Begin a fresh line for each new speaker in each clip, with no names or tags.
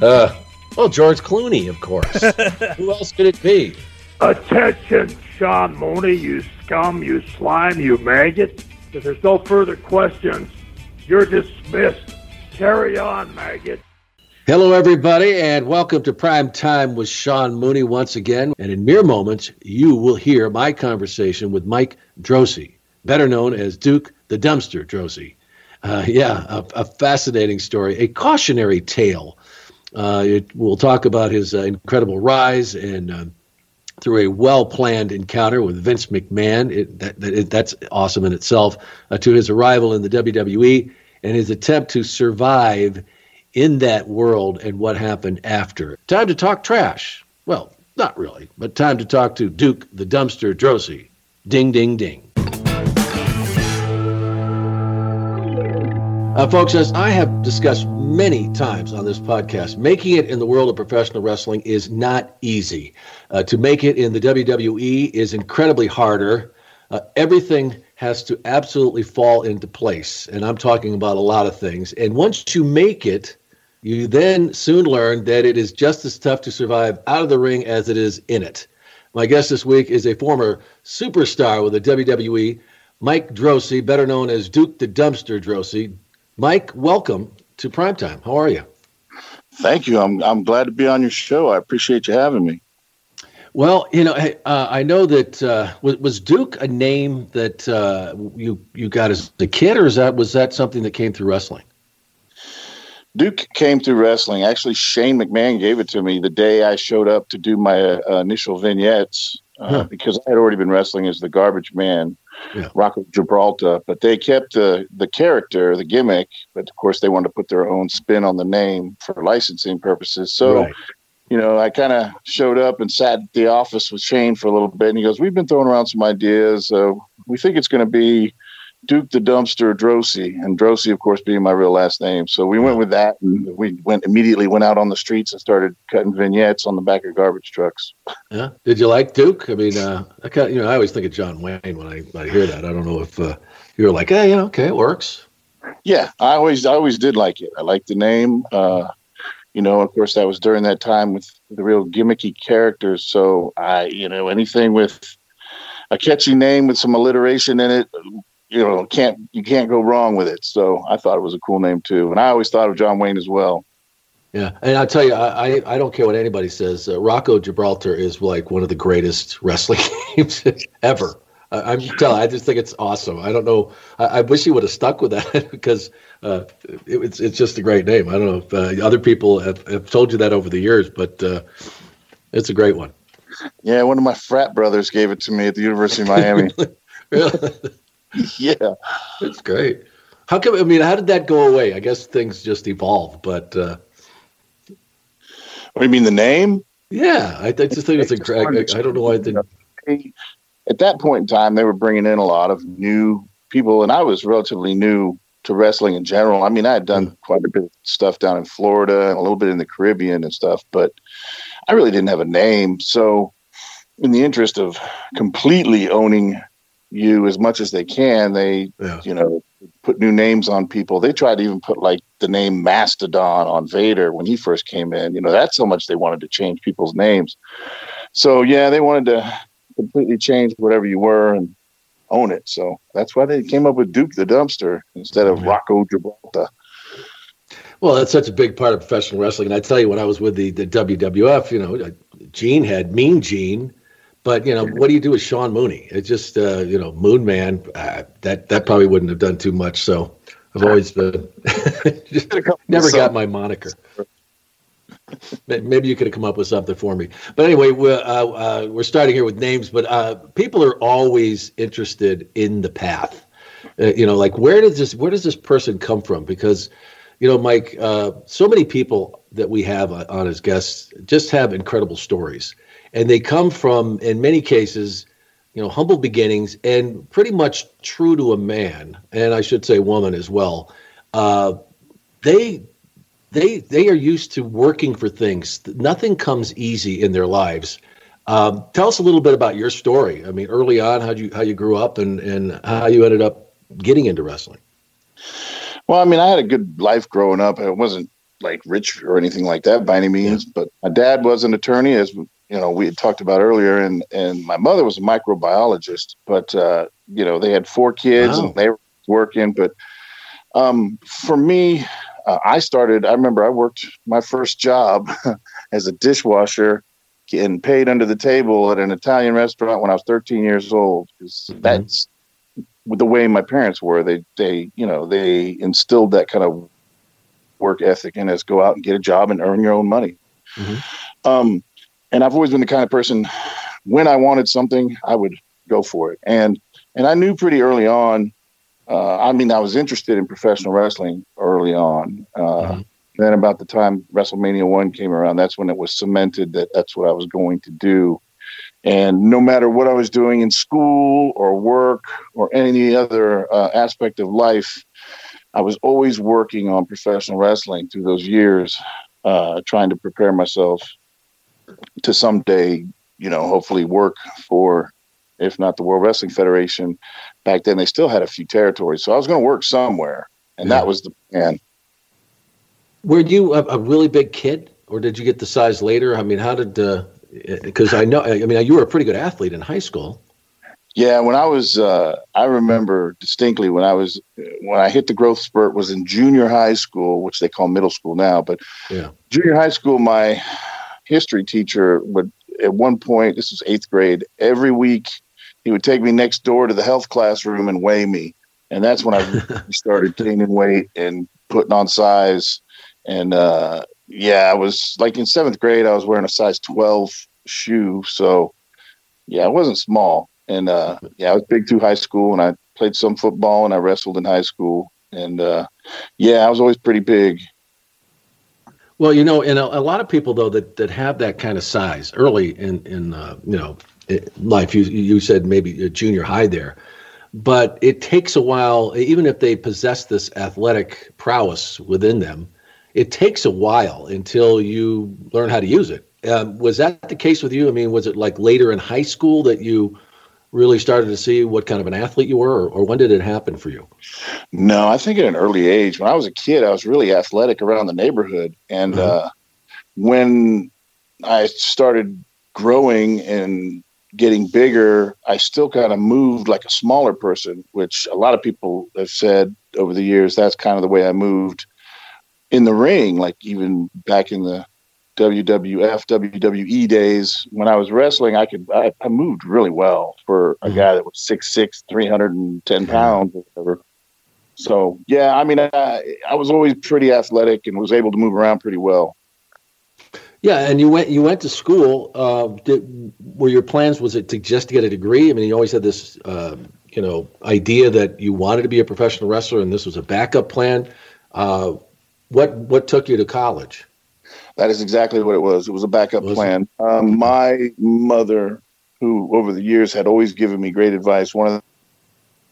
uh, well, George Clooney, of course. Who else could it be?
Attention, Sean Mooney, you scum, you slime, you maggot. If there's no further questions, you're dismissed. Carry on, maggot.
Hello, everybody, and welcome to Prime Time with Sean Mooney once again. And in mere moments, you will hear my conversation with Mike Droese, better known as Duke the Dumpster Droese. Uh, yeah, a, a, fascinating story, a cautionary tale. Uh, it, we'll talk about his uh, incredible rise and uh, through a well-planned encounter with Vince McMahon. It, that, that it, that's awesome in itself. Uh, to his arrival in the WWE and his attempt to survive in that world and what happened after. Time to talk trash. Well, not really, but time to talk to Duke the Dumpster Droese. Ding, ding, ding. Uh, folks, as I have discussed many times on this podcast, making it in the world of professional wrestling is not easy. Uh, to make it in the WWE is incredibly harder. Uh, everything has to absolutely fall into place. And I'm talking about a lot of things. And once you make it, you then soon learn that it is just as tough to survive out of the ring as it is in it. My guest this week is a former superstar with the WWE, Mike Droese, better known as Duke the Dumpster Droese. Mike, welcome to Primetime. How are you?
Thank you. I'm I'm glad to be on your show. I appreciate you having me.
Well, you know, uh, I know that uh, was, was, Duke a name that uh, you you got as a kid, or is that was that something that came through wrestling?
Duke came through wrestling. Actually, Shane McMahon gave it to me the day I showed up to do my uh, initial vignettes uh, huh. because I had already been wrestling as the Garbage Man yeah. Rocco Gibraltar, but they kept the the character, the gimmick, but of course they wanted to put their own spin on the name for licensing purposes. So, right. you know, I kind of showed up and sat at the office with Shane for a little bit, and he goes, "We've been throwing around some ideas. Uh, we think it's going to be." Duke the Dumpster Droese, and Droese, of course, being my real last name. So we went with that, and we went immediately went out on the streets and started cutting vignettes on the back of garbage trucks.
Yeah. Did you like Duke? I mean, uh, I kind you know I always think of John Wayne when I, when I hear that. I don't know if uh, you were like, hey, yeah, okay, it works.
Yeah, I always I always did like it. I liked the name. Uh, you know, of course, that was during that time with the real gimmicky characters. So I, you know, anything with a catchy name with some alliteration in it you know can't you can't go wrong with it. So I thought it was a cool name too, and I always thought of John Wayne as well.
Yeah, and I tell you, I, I don't care what anybody says. Uh, Rocco Gibraltar is like one of the greatest wrestling games ever. I, am telling. I just think it's awesome. I don't know. I, I wish he would have stuck with that because uh, it, it's it's just a great name. I don't know if uh, other people have, have told you that over the years, but uh, it's a great one.
Yeah, one of my frat brothers gave it to me at the University of Miami.
really?
yeah,
it's great. How come? I mean, how did that go away? I guess things just evolved, but. Uh,
what do you mean the name?
Yeah, I, I just think it's a great. I, I don't know why they.
At that point in time, they were bringing in a lot of new people, and I was relatively new to wrestling in general. I mean, I had done quite a bit of stuff down in Florida and a little bit in the Caribbean and stuff, but I really didn't have a name. So, in the interest of completely owning you as much as they can. They, yeah. you know, put new names on people. They tried to even put like the name Mastodon on Vader when he first came in. You know, that's how much they wanted to change people's names. So yeah, they wanted to completely change whatever you were and own it. So that's why they came up with Duke the Dumpster instead of Rocco Gibraltar.
Well, that's such a big part of professional wrestling. And I tell you, when I was with the, the WWF, you know, uh, Gene had Mean Gene But you know, what do you do with Sean Mooney? It's just uh, you know, Moon Man. Uh, that that probably wouldn't have done too much. So I've always been just never got my moniker. Maybe you could have come up with something for me. But anyway, we're uh, uh, we're starting here with names, but uh, people are always interested in the path. Uh, you know, like where does this where does this person come from? Because you know, Mike, uh, so many people that we have on as guests just have incredible stories, and they come from, in many cases, you know, humble beginnings and pretty much true to a man, and I should say woman as well. Uh, they they they are used to working for things. Nothing comes easy in their lives. Um, tell us a little bit about your story. I mean, early on, how you how you grew up and and how you ended up getting into wrestling.
Well, I mean, I had a good life growing up. I wasn't like rich or anything like that by any means, yeah. but my dad was an attorney, as you know we had talked about earlier, and and my mother was a microbiologist. But uh, you know, they had four kids wow. and they were working. But um, for me, uh, I started. I remember I worked my first job as a dishwasher getting paid under the table at an Italian restaurant when I was 13 years old. Because mm-hmm. that's the way my parents were. They they you know they instilled that kind of work ethic in us. Go out and get a job and earn your own money. Mm-hmm. Um, and I've always been the kind of person when I wanted something, I would go for it. And and I knew pretty early on. Uh, I mean, I was interested in professional wrestling early on. Uh, mm-hmm. Then, about the time WrestleMania one came around, that's when it was cemented that that's what I was going to do. And no matter what I was doing in school or work or any other uh, aspect of life, I was always working on professional wrestling through those years, uh, trying to prepare myself to someday, you know, hopefully work for, if not the World Wrestling Federation. Back then, they still had a few territories, so I was going to work somewhere, and yeah. that was the plan.
Were you a, a, really big kid, or did you get the size later? I mean, how did? Uh, because I know, I mean, you were a pretty good athlete in high school.
Yeah, when I was, uh, I remember distinctly when I was, when I hit the growth spurt was in junior high school, which they call middle school now. But yeah. junior high school, my history teacher would, at one point, this was eighth grade, every week he would take me next door to the health classroom and weigh me. And that's when I started gaining weight and putting on size. And uh, yeah, I was like in seventh grade, I was wearing a size 12 shoe. So yeah, I wasn't small. And uh, yeah, I was big through high school and I played some football and I wrestled in high school. And uh, yeah, I was always pretty big.
Well, you know, and a, a, lot of people though that, that have that kind of size early in in uh, you know life. You you said maybe junior high there, but it takes a while. Even if they possess this athletic prowess within them, it takes a while until you learn how to use it. Um, was that the case with you? I mean, was it like later in high school that you really started to see what kind of an athlete you were, or, or, when did it happen for you?
No, I think at an early age. When I was a kid, I was really athletic around the neighborhood, and mm-hmm. uh, when I started growing and getting bigger, I still kind of moved like a smaller person, which a lot of people have said over the years that's kind of the way I moved in the ring, like even back in the WWF, WWE days when I was wrestling, I could I, I moved really well for a mm-hmm. guy that was 6'6", 310 pounds or whatever. So yeah, I mean, I, I was always pretty athletic and was able to move around pretty well.
Yeah, and you went you went to school. Uh, did, were your plans was it to just to get a degree? I mean, you always had this uh, you know idea that you wanted to be a professional wrestler, and this was a backup plan. Uh, what what took you to college?
That is exactly what it was. It was a backup was plan. Um, my mother, who over the years had always given me great advice, one of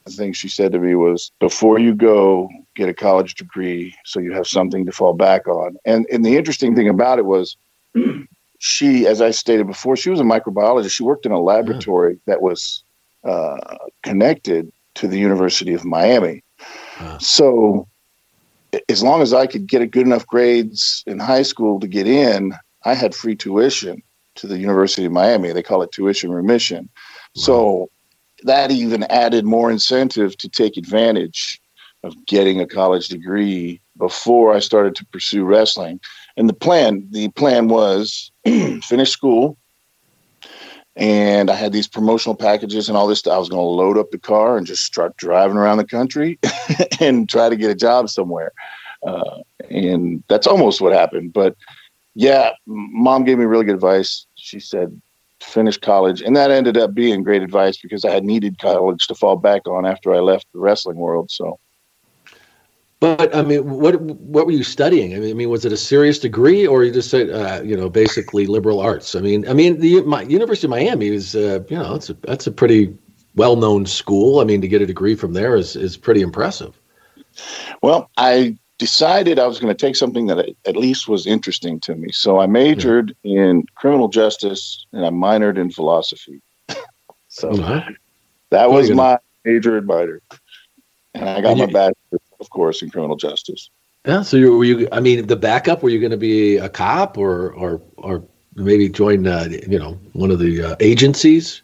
the things she said to me was, "Before you go, get a college degree so you have something to fall back on." And and the interesting thing about it was, she, as I stated before, she was a microbiologist. She worked in a laboratory that was uh, connected to the University of Miami. So as long as I could get a good enough grades in high school to get in, I had free tuition to the University of Miami. They call it tuition remission. Wow. So that even added more incentive to take advantage of getting a college degree before I started to pursue wrestling. And the plan, the plan was finish school and I had these promotional packages and all this. I was going to load up the car and just start driving around the country and try to get a job somewhere. Uh, and that's almost what happened. But yeah, mom gave me really good advice. She said, finish college. And that ended up being great advice because I had needed college to fall back on after I left the wrestling world. So.
But I mean, what what were you studying? I mean, I mean, was it a serious degree, or you just said, uh, you know, basically liberal arts? I mean, I mean, the my, University of Miami is, uh, you know, it's a that's a pretty well known school. I mean, to get a degree from there is is pretty impressive.
Well, I decided I was going to take something that at least was interesting to me. So I majored yeah. in criminal justice and I minored in philosophy. so uh-huh. that was my major and minor. And I got and my bachelor's, of course, in criminal justice.
Yeah. So you were you? I mean, the backup. Were you going to be a cop or or or maybe join? Uh, you know, one of the uh, agencies.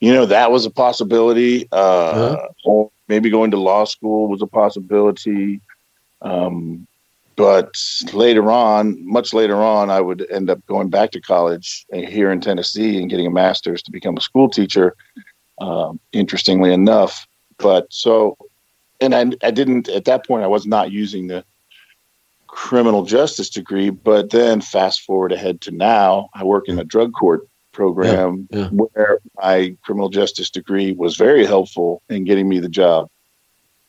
You know, that was a possibility. Uh. Or maybe going to law school was a possibility. Um, but later on, much later on, I would end up going back to college here in Tennessee and getting a master's to become a school teacher. Um, interestingly enough, but so, and I, I didn't at that point. I was not using the criminal justice degree, but then fast forward ahead to now, I work in a drug court program yeah, yeah. where my criminal justice degree was very helpful in getting me the job.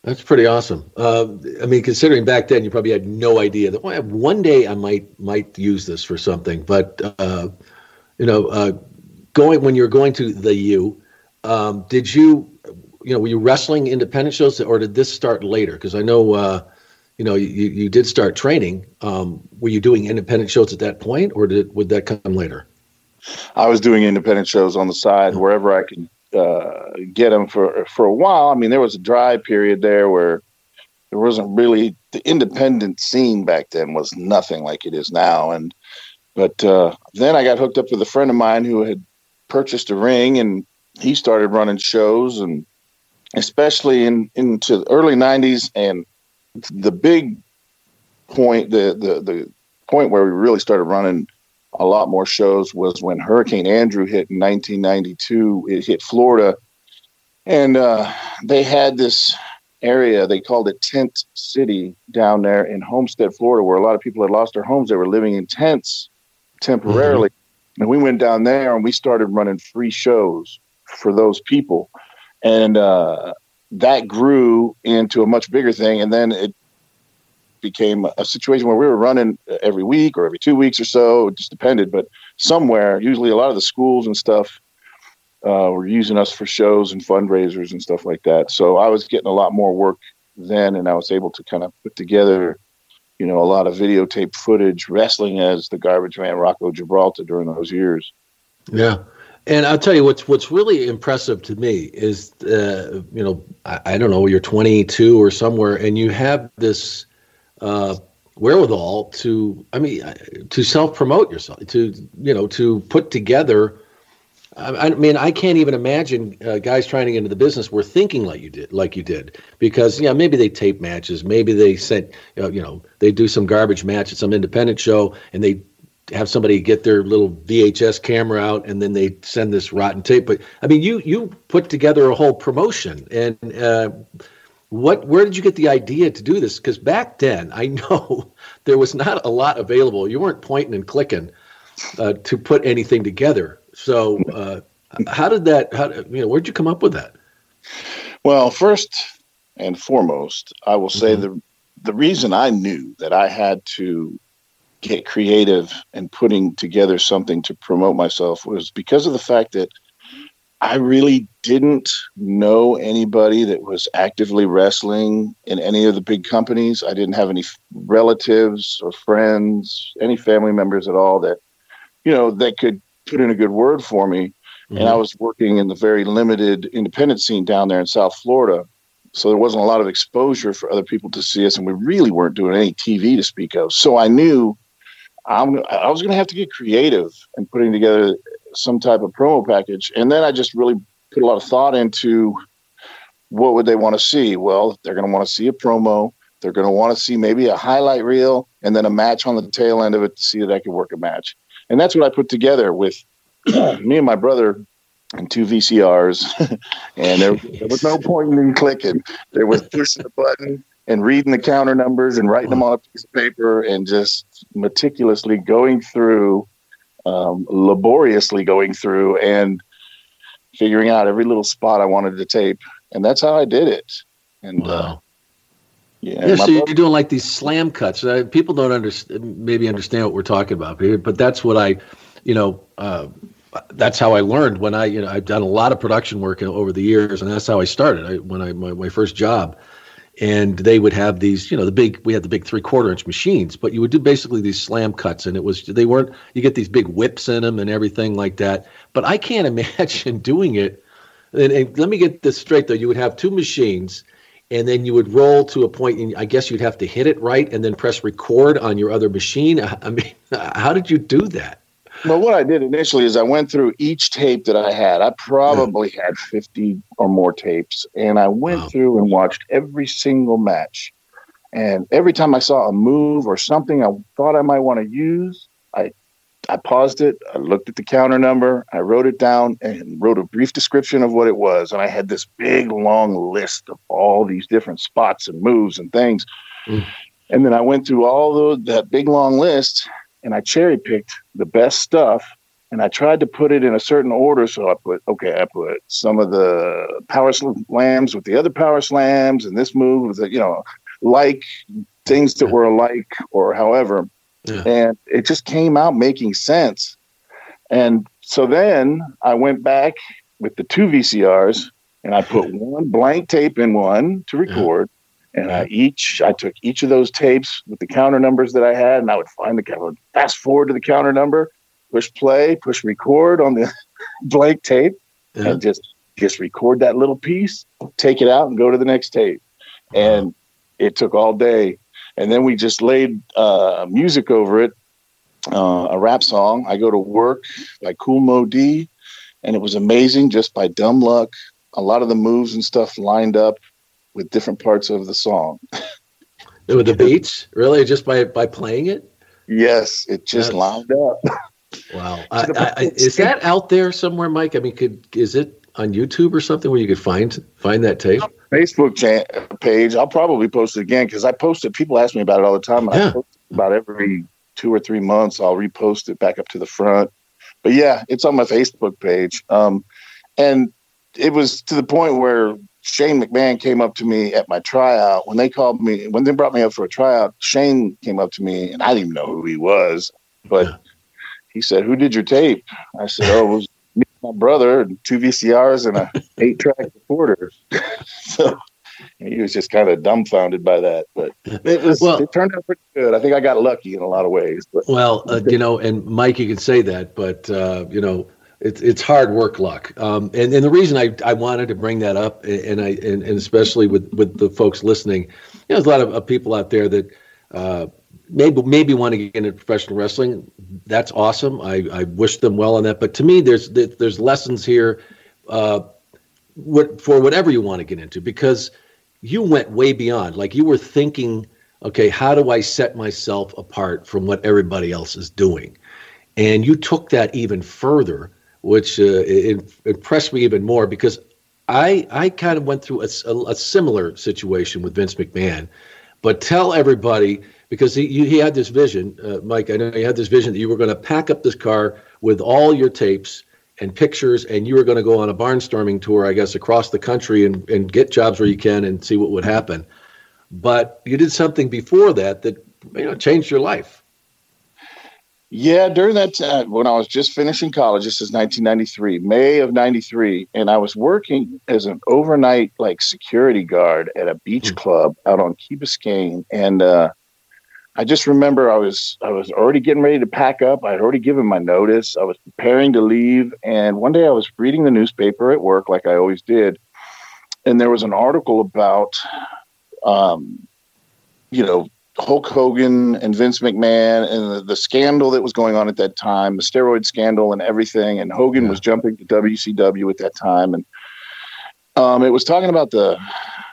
That's pretty awesome. Uh, I mean, considering back then you probably had no idea that well, one day I might might use this for something. But uh, you know, uh, going when you're going to the U, um, did you, you know, were you wrestling independent shows, or did this start later? Because I know, uh, you know, you, you did start training. Um, were you doing independent shows at that point, or did would that come later?
I was doing independent shows on the side mm-hmm. wherever I could uh, get them for for a while. I mean, there was a dry period there where there wasn't really the independent scene back then was nothing like it is now. And but uh, then I got hooked up with a friend of mine who had purchased a ring, and he started running shows, and especially in into the early '90s, and the big point, the the the point where we really started running a lot more shows was when Hurricane Andrew hit in 1992. It hit Florida, and uh, they had this area they called it Tent City down there in Homestead, Florida, where a lot of people had lost their homes. They were living in tents temporarily, mm-hmm. and we went down there and we started running free shows for those people, and uh, that grew into a much bigger thing. And then it became a situation where we were running every week or every two weeks or so. It just depended, but somewhere, usually a lot of the schools and stuff uh, were using us for shows and fundraisers and stuff like that. So I was getting a lot more work then, and I was able to kind of put together, you know, a lot of videotape footage wrestling as the garbage man Rocco Gibraltar during those years.
Yeah. And I'll tell you what's what's really impressive to me is, uh, you know, I, I, don't know, you're 22 or somewhere, and you have this uh, wherewithal to, I mean, to self promote yourself, to you know, to put together. I, I mean, I can't even imagine uh, guys trying to get into the business were thinking like you did, like you did, because yeah, maybe they tape matches, maybe they sent, you know, you know, they do some garbage match at some independent show, and they have somebody get their little VHS camera out and then they send this rotten tape. But I mean, you you put together a whole promotion, and uh, what where did you get the idea to do this because back then i know there was not a lot available you weren't pointing and clicking uh, to put anything together so uh, how did that how you know where'd you come up with that
well first and foremost i will say mm-hmm. the the reason i knew that i had to get creative and putting together something to promote myself was because of the fact that I really didn't know anybody that was actively wrestling in any of the big companies. I didn't have any relatives or friends, any family members at all that, you know, that could put in a good word for me. Mm-hmm. And I was working in the very limited independent scene down there in South Florida. So there wasn't a lot of exposure for other people to see us, and we really weren't doing any TV to speak of. So I knew I'm, I was going to have to get creative and putting together some type of promo package. And then I just really put a lot of thought into what would they want to see? Well, they're going to want to see a promo. They're going to want to see maybe a highlight reel and then a match on the tail end of it to see that I could work a match. And that's what I put together with me and my brother and two VCRs, and there, there was no point in clicking. There was pushing the button and reading the counter numbers and writing them on a piece of paper and just meticulously going through, um, laboriously going through and figuring out every little spot I wanted to tape. And that's how I did it. And uh,
Wow.
yeah,
Yeah,
my
so you're doing like these slam cuts. Uh, people don't understand, maybe understand what we're talking about here, but that's what I, you know, uh, that's how I learned when I, you know, I've done a lot of production work over the years, and that's how I started. I, when I my, my first job, and they would have these, you know, the big, we had the big three quarter inch machines, but you would do basically these slam cuts, and it was they weren't, you get these big whips in them and everything like that. But I can't imagine doing it. And, and let me get this straight though, you would have two machines and then you would roll to a point and i guess you'd have to hit it right and then press record on your other machine i mean how did you do that
Well, what I did initially is I went through each tape that I had. I probably had 50 or more tapes, and I went
Wow.
through and watched every single match. And every time I saw a move or something I thought I might want to use, I I paused it, I looked at the counter number, I wrote it down and wrote a brief description of what it was. And I had this big long list of all these different spots and moves and things.
Mm.
And then I went through all those that big long list and I cherry picked the best stuff and I tried to put it in a certain order. So I put, okay, I put some of the power slams with the other power slams and this move with the, you know, like things that were alike or however.
Yeah.
And it just came out making sense. And so then I went back with the two VCRs and I put one blank tape in one to record. And I each I took each of those tapes with the counter numbers that I had, and I would find the counter, fast forward to the counter number, push play, push record on the blank tape,
Yeah.
and just just record that little piece, take it out, and go to the next tape. And it took all day, and then we just laid uh, music over it, uh, a rap song. I go to work by Kool Moe Dee, and it was amazing just by dumb luck. A lot of the moves and stuff lined up with different parts of the song.
with the beats really just by by playing it
Yes, it just
That's-
lined up.
wow I, I, is that out there somewhere mike i mean could is it on youtube or something where you could find find that tape
Facebook cha- page. I'll probably post it again because I post it. People ask me about it all the time.
Yeah.
I post about every two or three months. I'll repost it back up to the front. But yeah, it's on my Facebook page. Um, and it was to the point where Shane McMahon came up to me at my tryout when they called me when they brought me up for a tryout. Shane came up to me and I didn't even know who he was, but he said, "Who did your tape?" I said, "Oh, it was me, and my brother, and two VCRs and a eight track recorder." so he was just kind of dumbfounded by that, but it was
Well-
it turned out pretty good. I think I got lucky in a lot of ways, but
Well, uh, you know, and Mike, you can say that, but uh, you know, it's it's hard work luck. Um, and and the reason I, I wanted to bring that up, and I and, and especially with with the folks listening, you know, there's a lot of, of people out there that uh, maybe maybe want to get into professional wrestling. That's awesome. I, I wish them well on that. But to me, there's there's lessons here, uh, what for whatever you want to get into because you went way beyond. Like you were thinking, okay, how do I set myself apart from what everybody else is doing? And you took that even further, which uh, impressed me even more because I I kind of went through a similar situation with Vince McMahon. But tell everybody because he he had this vision, uh, Mike. I know you had this vision that you were going to pack up this car with all your tapes and pictures, and you were going to go on a barnstorming tour, I guess, across the country and, and get jobs where you can and see what would happen. But you did something before that that you know changed your life.
Yeah, during that time when I was just finishing college, this is 1993, May of 93, and I was working as an overnight like security guard at a beach club out on Key Biscayne, and uh, I just remember I was I was already getting ready to pack up. I had already given my notice. I was preparing to leave, and one day I was reading the newspaper at work like I always did, and there was an article about, um, you know, Hulk Hogan and Vince McMahon and the, the scandal that was going on at that time, the steroid scandal and everything. And Hogan was jumping to WCW at that time. And um, it was talking about the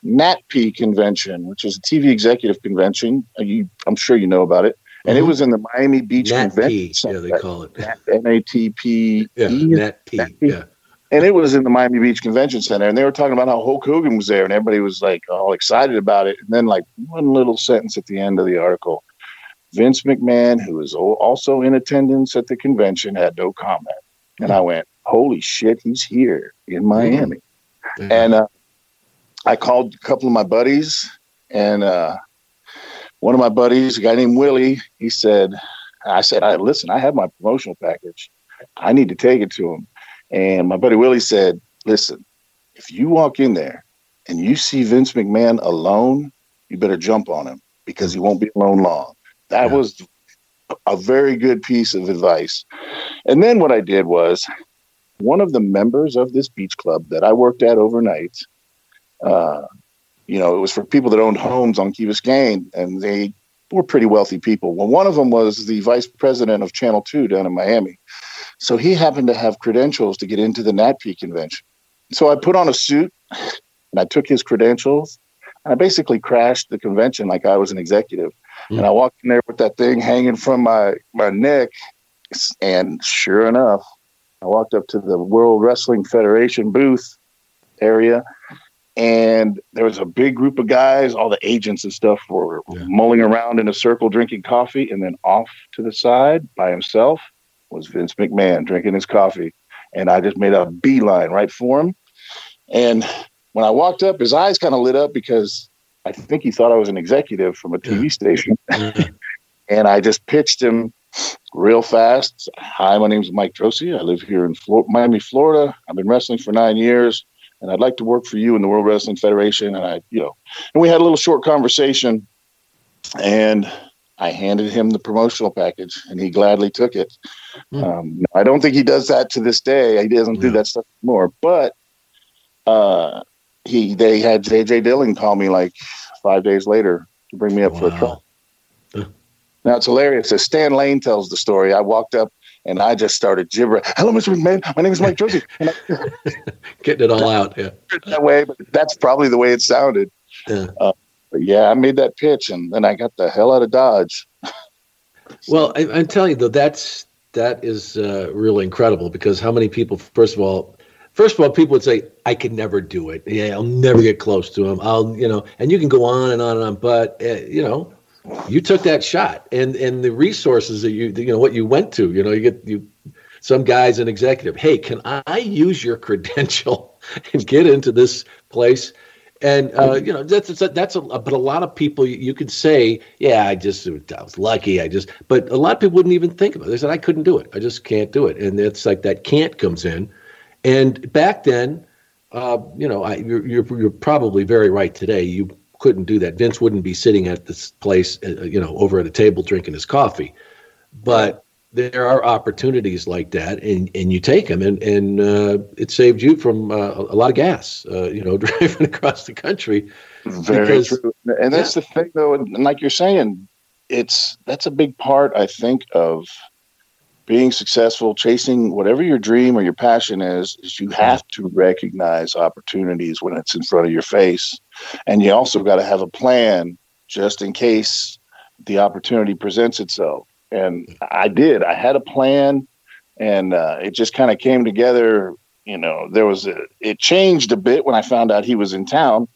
NATPE convention, which is a TV executive convention. Uh, You, I'm sure you know about it. and it was in the Miami Beach
Nat
Convention
P, yeah, they call it.
N A T P
Yeah,
E.
Nat P. Yeah.
And it was in the Miami Beach Convention Center, and they were talking about how Hulk Hogan was there, and everybody was like all excited about it. And then, like one little sentence at the end of the article, Vince McMahon, who was also in attendance at the convention, had no comment. And I went, "Holy shit, he's here in Miami!" And uh, I called a couple of my buddies, and uh, one of my buddies, a guy named Willie, he said, "I said, I listen, I have my promotional package. I need to take it to him." And my buddy Willie said, "Listen, if you walk in there and you see Vince McMahon alone, you better jump on him because he won't be alone long." That was a very good piece of advice. And then what I did was one of the members of this beach club that I worked at overnight. Uh, you know, it was for people that owned homes on Key Biscayne, and they were pretty wealthy people. Well, one of them was the vice president of Channel Two down in Miami. So he happened to have credentials to get into the NATPE convention. So I put on a suit and I took his credentials. And I basically crashed the convention like I was an executive. Hmm. And I walked in there with that thing hanging from my, my neck. And sure enough, I walked up to the World Wrestling Federation booth area. And there was a big group of guys, all the agents and stuff were mulling around in a circle drinking coffee. And then off to the side by himself was Vince McMahon drinking his coffee. And I just made a beeline right for him. And when I walked up, his eyes kind of lit up because I think he thought I was an executive from a TV station. and I just pitched him real fast. Hi, my name is Mike Droese. I live here in Flor- Miami, Florida. I've been wrestling for nine years, and I'd like to work for you in the World Wrestling Federation. And I, you know, and we had a little short conversation, and I handed him the promotional package, and he gladly took it. Um, I don't think he does that to this day. He doesn't do that stuff anymore. But uh, he, they had JJ Dillon call me like five days later to bring me up for a trial. Now it's hilarious. As Stan Lane tells the story, I walked up and I just started gibbering. Hello, Mr. McMahon. My name is Mike Josie. And I,
Getting it all out. Yeah.
that way, but that's probably the way it sounded.
Yeah.
Uh, but yeah, I made that pitch, and then I got the hell out of Dodge.
Well, I, I'm telling you though, that's that is uh, really incredible because how many people? First of all, first of all, people would say, "I could never do it. Yeah, I'll never get close to him. I'll, you know." And you can go on and on and on, but uh, you know, you took that shot, and and the resources that you, you know, what you went to, you know, you get you. Some guy's an executive. Hey, can I use your credential and get into this place? And uh, you know that's that's, that's a, but a lot of people you, you could say, yeah, I just I was lucky, I just. But a lot of people wouldn't even think about it. They said I couldn't do it. I just can't do it. And it's like that can't comes in. And back then, uh, you know, I, you're, you're you're probably very right today. You couldn't do that. Vince wouldn't be sitting at this place, uh, you know, over at a table drinking his coffee. But there are opportunities like that, and, and you take them, and and uh, it saved you from uh, a lot of gas, uh, you know, driving across the country.
Very
Because-
true. And that's the thing, though, and like you're saying, it's that's a big part, I think, of being successful, chasing whatever your dream or your passion is. Is you have to recognize opportunities when it's in front of your face, and you also got to have a plan just in case the opportunity presents itself. And I did. I had a plan, and uh, it just kind of came together. You know, there was a, it changed a bit when I found out he was in town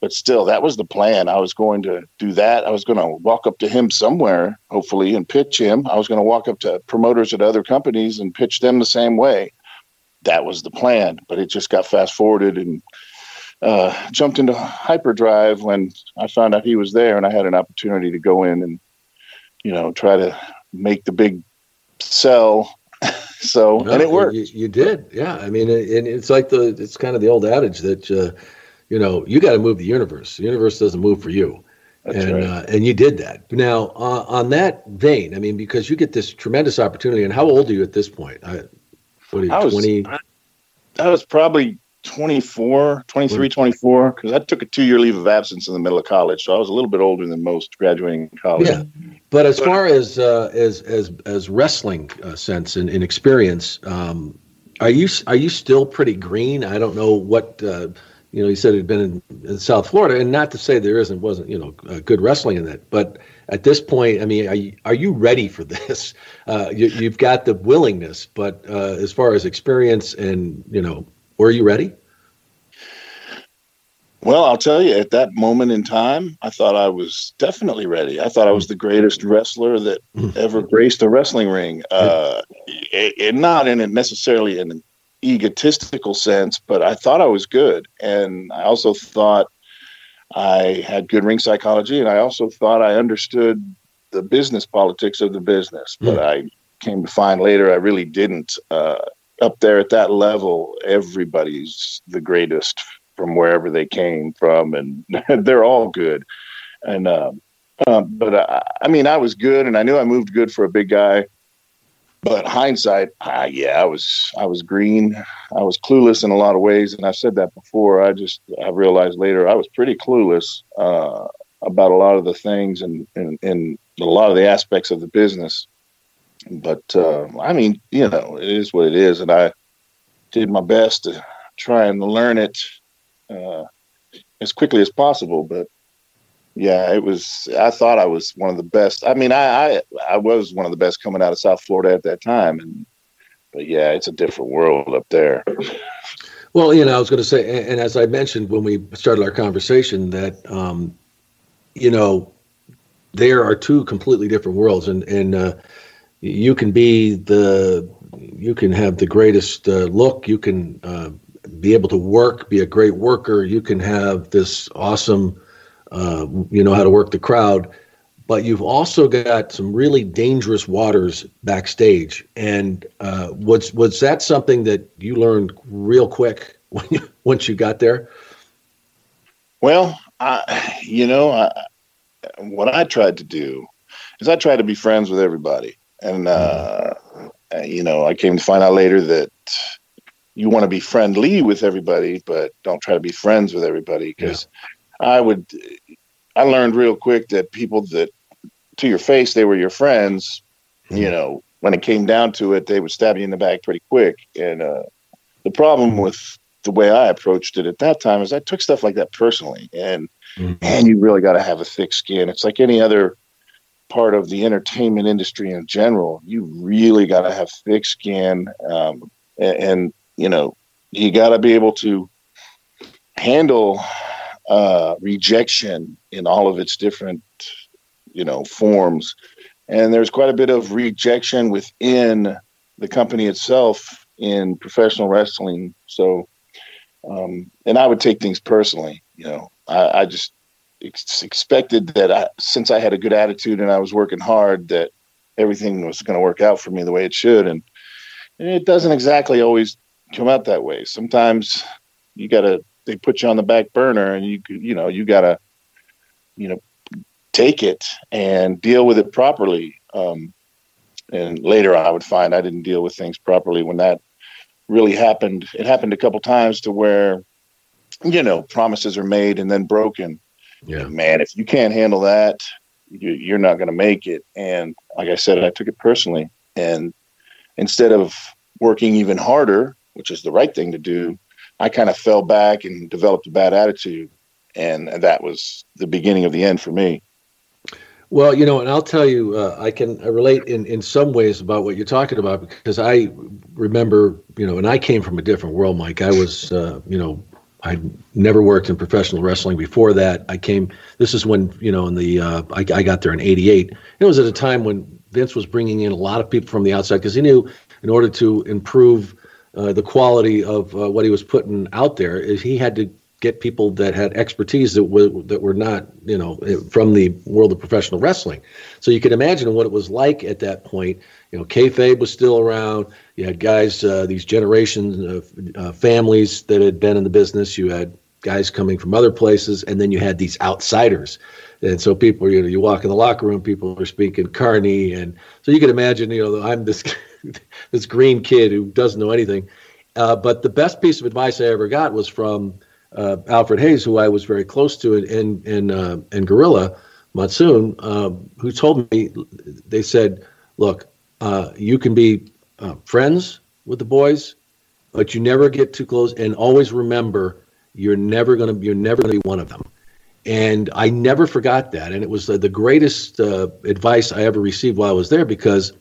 but still that was the plan i was going to do that i was going to walk up to him somewhere hopefully and pitch him i was going to walk up to promoters at other companies and pitch them the same way that was the plan but it just got fast forwarded and uh, jumped into hyperdrive when i found out he was there and i had an opportunity to go in and you know try to make the big sell so
No,
and it worked
You, you did, yeah. I mean, and it's like the it's kind of the old adage that uh, you know you got to move the universe. The universe doesn't move for you,
That's
and
right.
uh, and you did that. Now, uh, on that vein, I mean, because you get this tremendous opportunity, and how old are you at this point? I, what are you, twenty?
I, I was probably 24, 23, 24, because I took a two year leave of absence in the middle of college. So I was a little bit older than most graduating college.
Yeah, but as far as uh, as as as wrestling uh, sense and, and experience, um, are you are you still pretty green? I don't know what uh, you know. You said it had been in, in South Florida, and not to say there isn't wasn't you know uh, good wrestling in that, but at this point, I mean, are you, are you ready for this? Uh, you, have got the willingness, but uh, as far as experience and you know, were you ready?
Well, I'll tell you, at that moment in time, I thought I was definitely ready. I thought I was the greatest wrestler that ever graced a wrestling ring. Uh, it, not in a necessarily in an egotistical sense, but I thought I was good. And I also thought I had good ring psychology, and I also thought I understood the business politics of the business. But mm. I came to find later I really didn't. Uh, up there at that level, everybody's the greatest from wherever they came from, and they're all good. And um, um, but I, I, mean, I was good, and I knew I moved good for a big guy. But hindsight, uh, yeah, I was I was green. I was clueless in a lot of ways, and I've said that before. I just I realized later I was pretty clueless uh, about a lot of the things and and, and a lot of the aspects of the business. But uh, I mean, you know, it is what it is, and I did my best to try and learn it uh, as quickly as possible. But yeah, it was. I thought I was one of the best. I mean, I I, I was one of the best coming out of South Florida at that time, and but yeah, it's a different world up there.
Well, you know, I was going to say, and as I mentioned when we started our conversation, that um, you know, there are two completely different worlds, and and uh, you can be the you can have the greatest uh, look, you can uh, be able to work, be a great worker. You can have this awesome, uh, you know how to work the crowd, but you've also got some really dangerous waters backstage. And uh, was was that something that you learned real quick when you, once you got there?
Well, I, you know, I, what I tried to do is I tried to be friends with everybody, and uh, you know, I came to find out later that you want to be friendly with everybody, but don't try to be friends with everybody. Because yeah. I would, I learned real quick that people that to your face they were your friends, mm-hmm. you know, when it came down to it, they would stab you in the back pretty quick. And uh, the problem with the way I approached it at that time is I took stuff like that personally, and mm-hmm. man, you really got to have a thick skin. It's like any other part of the entertainment industry in general. You really got to have thick skin, um, and, and you know, you got to be able to handle uh, rejection in all of its different, you know, forms. And there's quite a bit of rejection within the company itself in professional wrestling. So, um, and I would take things personally. You know, I, I just ex- expected that I, since I had a good attitude and I was working hard, that everything was going to work out for me the way it should. And, and it doesn't exactly always come out that way. Sometimes you gotta they put you on the back burner, and you you know you gotta you know take it and deal with it properly. Um, and later, I would find I didn't deal with things properly when that really happened. It happened a couple times to where you know promises are made and then broken. Yeah, man, if you can't handle that, you, you're not going to make it. And like I said, I took it personally, and instead of working even harder which is the right thing to do, I kind of fell back and developed a bad attitude. And that was the beginning of the end for me.
Well, you know, and I'll tell you, uh, I can relate in, in some ways about what you're talking about because I remember, you know, and I came from a different world, Mike. I was, uh, you know, I never worked in professional wrestling before that. I came, this is when, you know, in the, uh, I, I got there in 88. It was at a time when Vince was bringing in a lot of people from the outside because he knew in order to improve uh, the quality of uh, what he was putting out there is he had to get people that had expertise that were that were not you know from the world of professional wrestling. So you can imagine what it was like at that point. You know, kayfabe was still around. You had guys, uh, these generations of uh, families that had been in the business. You had guys coming from other places, and then you had these outsiders. And so people, you know, you walk in the locker room, people are speaking Carney, and so you can imagine, you know, I'm this this green kid who doesn't know anything. Uh, but the best piece of advice I ever got was from uh, Alfred Hayes, who I was very close to in in in, uh, in Gorilla Monsoon, um, who told me they said, "Look, uh, you can be uh, friends with the boys, but you never get too close, and always remember." You're never gonna. You're never gonna be one of them And I never forgot that. And it was the, the greatest uh, advice I ever received while I was there because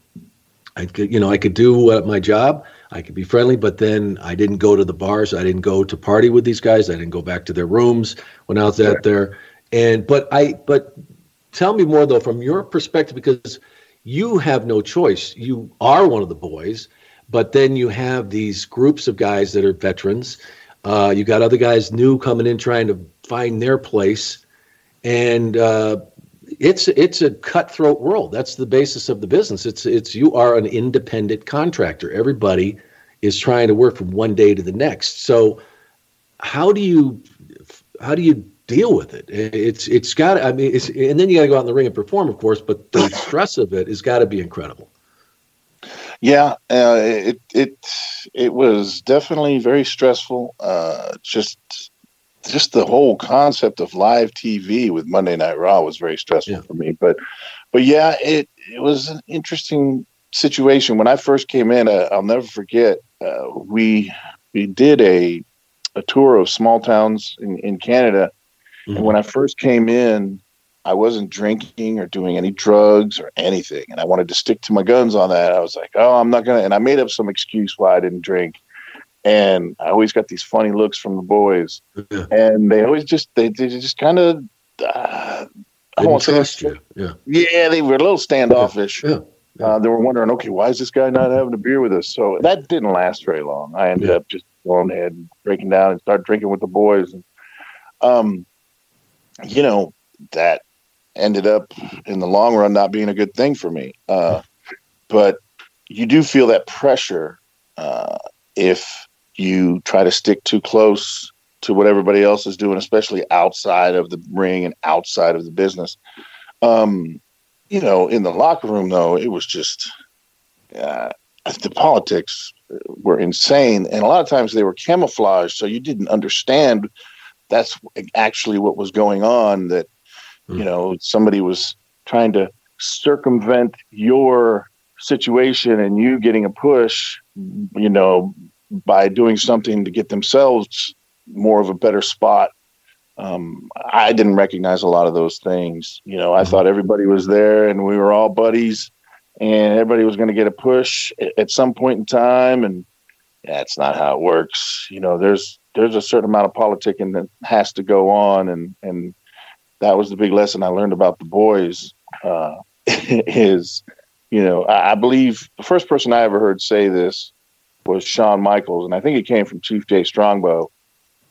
I could, you know, I could do uh, my job. I could be friendly, but then I didn't go to the bars. I didn't go to party with these guys. I didn't go back to their rooms when I was sure. out there. And but I but tell me more though from your perspective because you have no choice. You are one of the boys, but then you have these groups of guys that are veterans. Uh, you got other guys new coming in trying to find their place, and uh, it's it's a cutthroat world. That's the basis of the business. It's it's you are an independent contractor. Everybody is trying to work from one day to the next. So how do you how do you deal with it? It's it's got I mean it's and then you got to go out in the ring and perform, of course. But the stress of it has got to be incredible.
Yeah, uh, it it it was definitely very stressful. Uh, just just the whole concept of live TV with Monday Night Raw was very stressful yeah. for me. But but yeah, it it was an interesting situation when I first came in. Uh, I'll never forget. Uh, we we did a a tour of small towns in, in Canada. And when I first came in, I wasn't drinking or doing any drugs or anything, and I wanted to stick to my guns on that. I was like, "Oh, I'm not gonna," and I made up some excuse why I didn't drink and I always got these funny looks from the boys, yeah. and they always just they, they just kind of uh, I won't trust you. Yeah, yeah, they were a little standoffish. Yeah. yeah. Uh, they were wondering, okay, why is this guy not having a beer with us? So that didn't last very long. I ended up just going ahead and breaking down and start drinking with the boys, and um, you know that ended up in the long run not being a good thing for me. Uh, but you do feel that pressure uh, if you try to stick too close to what everybody else is doing, especially outside of the ring and outside of the business. Um, you know, in the locker room, though, it was just uh, the politics were insane, and a lot of times they were camouflaged, so you didn't understand that's actually what was going on. That you know, somebody was trying to circumvent your situation and you getting a push, you know, by doing something to get themselves more of a better spot. Um, I didn't recognize a lot of those things. You know, I thought everybody was there and we were all buddies and everybody was going to get a push at some point in time. And that's not how it works. You know, there's, there's a certain amount of politicking that has to go on. And, and that was the big lesson I learned about the boys, uh, is, you know, I, I believe the first person I ever heard say this was Shawn Michaels, and I think it came from Chief Jay Strongbow.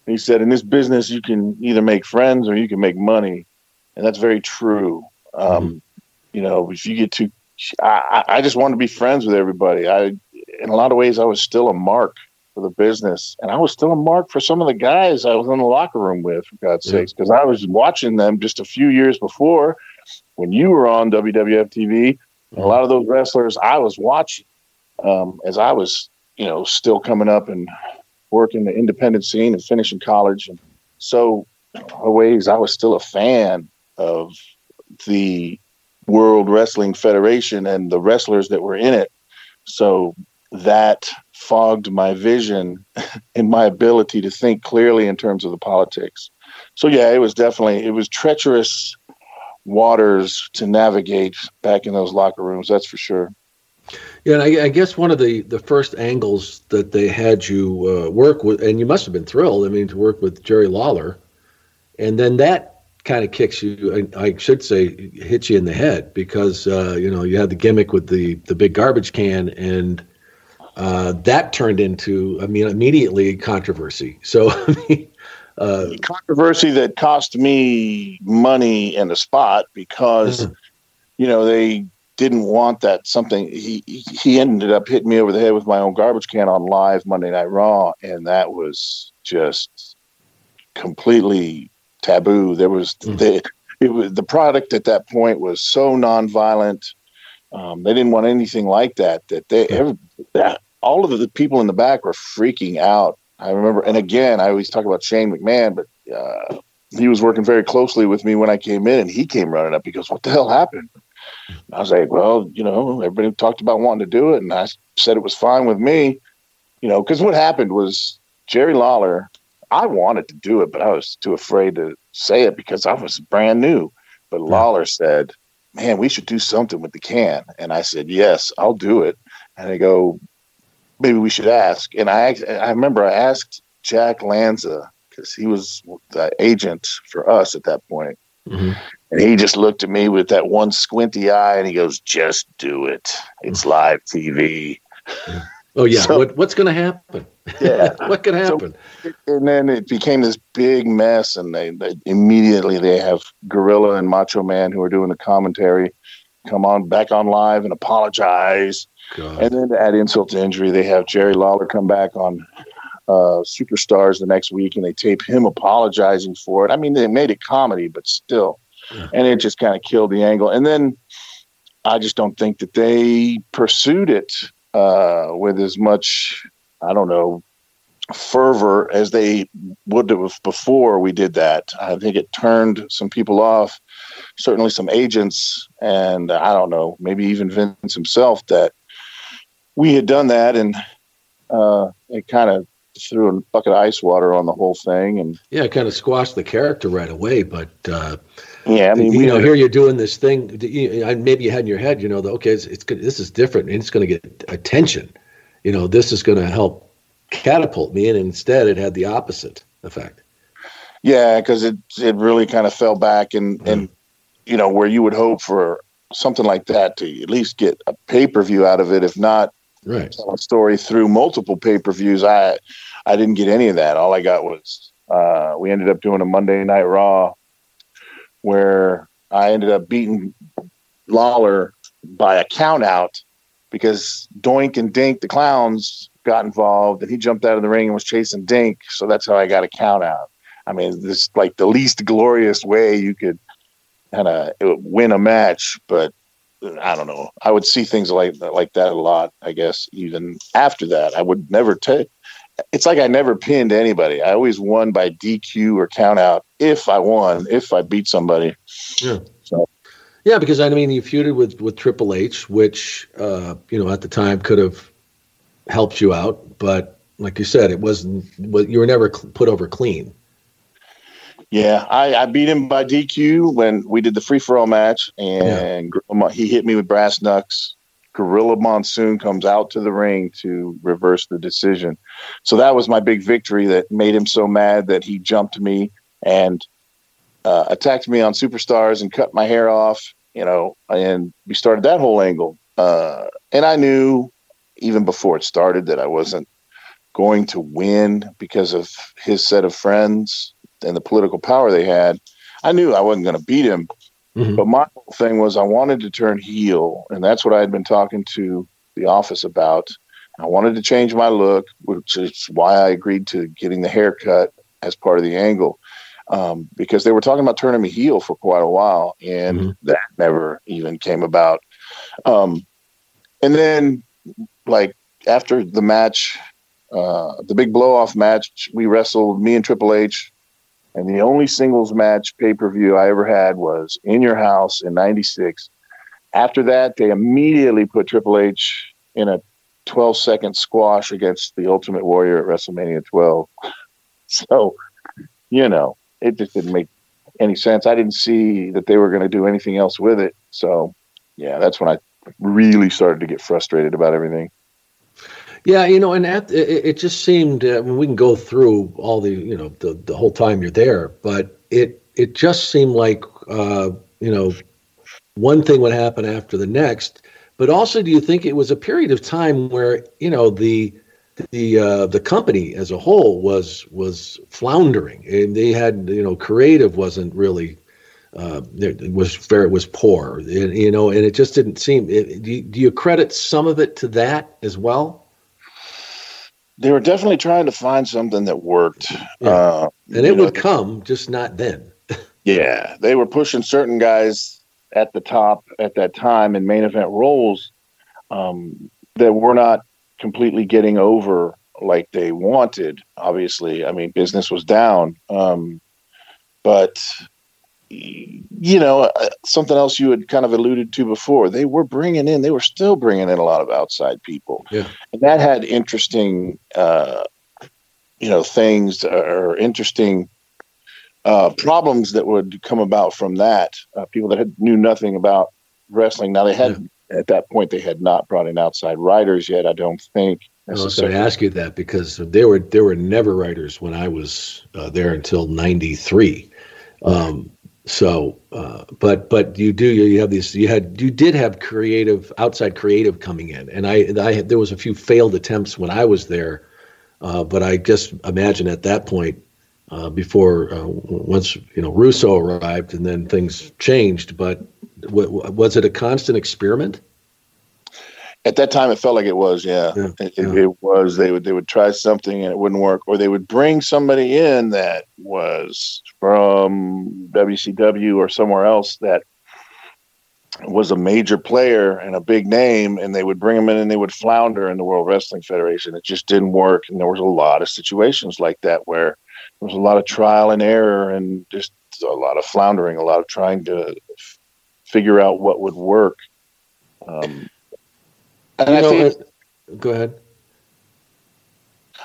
He said, "In this business, you can either make friends or you can make money," and that's very true. Um, mm-hmm. You know, if you get too, I, I just wanted to be friends with everybody. I, in a lot of ways, I was still a mark for the business, and I was still a mark for some of the guys I was in the locker room with, for God's yeah. sakes, because I was watching them just a few years before when you were on WWF TV. Mm-hmm. A lot of those wrestlers I was watching um, as I was you know, still coming up and working the independent scene and finishing college. And so, ways, I was still a fan of the World Wrestling Federation and the wrestlers that were in it. So that fogged my vision and my ability to think clearly in terms of the politics. So yeah, it was definitely it was treacherous waters to navigate back in those locker rooms. That's for sure.
Yeah, and I, I, guess one of the, the first angles that they had you uh, work with, and you must have been thrilled, I mean, to work with Jerry Lawler. And then that kind of kicks you, I, should say, hits you in the head because, uh, you know, you had the gimmick with the, the big garbage can, and uh, that turned into, I mean, immediately controversy. So, I mean,
uh, controversy that cost me money and a spot because, you know, they didn't want that something he he ended up hitting me over the head with my own garbage can on live Monday Night Raw, and that was just completely taboo. There was mm. the it was the product at that point was so nonviolent. Um, they didn't want anything like that. That they every, that, all of the people in the back were freaking out. I remember, and again, I always talk about Shane McMahon, but uh, he was working very closely with me when I came in, and he came running up. He goes, "What the hell happened?" I was like, well, you know, everybody talked about wanting to do it, and I said it was fine with me, you know, because what happened was Jerry Lawler. I wanted to do it, but I was too afraid to say it because I was brand new. But Lawler said, "Man, we should do something with the can." And I said, "Yes, I'll do it." And they go, "Maybe we should ask." And I I remember I asked Jack Lanza because he was the agent for us at that point.
Mm-hmm.
And he just looked at me with that one squinty eye and he goes, Just do it. It's live TV.
Oh yeah,
So-
what, what's going to happen?
Yeah.
what could happen?
and then it became this big mess and they, they immediately they have gorilla and macho man who are doing the commentary come on back on live and apologize
God.
and then to add insult to injury they have jerry lawler come back on uh, superstars the next week and they tape him apologizing for it i mean they made it comedy but still
Yeah.
and it just kind of killed the angle and then i just don't think that they pursued it uh, with as much i don't know fervor as they would have before we did that. I think it turned some people off, certainly some agents, and I don't know, maybe even Vince himself, that we had done that, and uh, it kind of threw a bucket of ice water on the whole thing. And
Yeah, it kind of squashed the character right away. But uh,
yeah, I mean,
you know,
had-
here you're doing this thing. Maybe you had in your head, you know, that, okay, it's, it's good. This is different, and it's going to get attention. You know, this is going to help catapult me, and instead, it had the opposite effect.
Yeah, because it it really kind of fell back, and and you know where you would hope for something like that to at least get a pay per view out of it, if not
Right.
tell a story through multiple pay per views. I I didn't get any of that. All I got was uh, we ended up doing a Monday Night Raw where I ended up beating Lawler by a count out because Doink and Dink the clowns got involved and he jumped out of the ring and was chasing Dink. So that's how I got a count out. I mean, this like the least glorious way you could kind of win a match, but I don't know. I would see things like like that a lot. I guess even after that, I would never take. It's like I never pinned anybody. I always won by DQ or count out if I won, if I beat somebody.
Yeah.
So
Yeah, because I mean, you feuded with with Triple H, which uh, you know at the time could have helped you out, but like you said, it wasn't. You were never put over clean.
Yeah, I, I beat him by DQ when we did the free for all match, and Gorilla- he hit me with brass knucks. Gorilla Monsoon comes out to the ring to reverse the decision. So that was my big victory that made him so mad that he jumped me and uh, attacked me on Superstars and cut my hair off, you know, and we started that whole angle. Uh, and I knew even before it started that I wasn't going to win because of his set of friends and the political power they had. I knew I wasn't going to beat him,
Mhm.
but my whole thing was I wanted to turn heel, and that's what I had been talking to the office about. I wanted to change my look, which is why I agreed to getting the haircut as part of the angle. Um, because they were talking about turning me heel for quite a while, and
Mhm.
that never even came about. Um, and then, like after the match, uh, the big blow off match, we wrestled me and Triple H. And the only singles match pay per view I ever had was in your house in '96. After that, they immediately put Triple H in a 12 second squash against the Ultimate Warrior at WrestleMania 12. So, you know, it just didn't make any sense. I didn't see that they were going to do anything else with it. So, yeah, that's when I really started to get frustrated about everything.
Yeah, you know, and at, it, it just seemed. Uh, we can go through all the, you know, the the whole time you're there, but it it just seemed like, uh, you know, one thing would happen after the next. But also, do you think it was a period of time where you know the the uh, the company as a whole was was floundering, and they had you know creative wasn't really uh, it was very was poor, and, you know, and it just didn't seem. It, do, you, do you credit some of it to that as well?
They were definitely trying to find something that worked.
Yeah.
Uh,
And it
know,
would come, just not then.
Yeah, they were pushing certain guys at the top at that time in main event roles um, that were not completely getting over like they wanted. Obviously, I mean, business was down, um, but you know, uh, something else you had kind of alluded to before. They were bringing in, they were still bringing in a lot of outside people,
Yeah.
and that had interesting, uh, you know, things or interesting uh, problems that would come about from that. Uh, people that had, knew nothing about wrestling. Now they had at that point they had not brought in outside writers yet. I don't think.
I was going to ask you that because there were there were never writers when I was uh, there until '93. Um, so, uh, but but you do you have these you had you did have creative outside creative coming in, and I I there was a few failed attempts when I was there, uh, but I just imagine at that point uh, before uh, once you know Russo arrived and then things changed. But w- was it a constant experiment?
At that time, it felt like it was. Yeah,
Yeah,
It,
yeah.
it was. They would they would try something and it wouldn't work, or they would bring somebody in that was from WCW or somewhere else that was a major player and a big name, and they would bring them in and they would flounder in the World Wrestling Federation. It just didn't work, and there was a lot of situations like that where there was a lot of trial and error and just a lot of floundering, a lot of trying to f- figure out what would work. Um, and
You
I
know,
think
go ahead.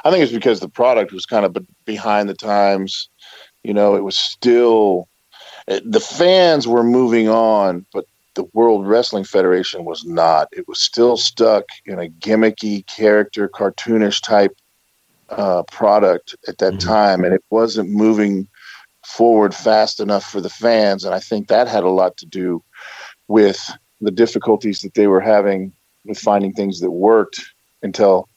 I think it's because the product was kind of behind the times. You know, it was still the fans were moving on, but the World Wrestling Federation was not. It was still stuck in a gimmicky character, cartoonish type uh, product at that time, and it wasn't moving forward fast enough for the fans. And I think that had a lot to do with the difficulties that they were having with finding things that worked until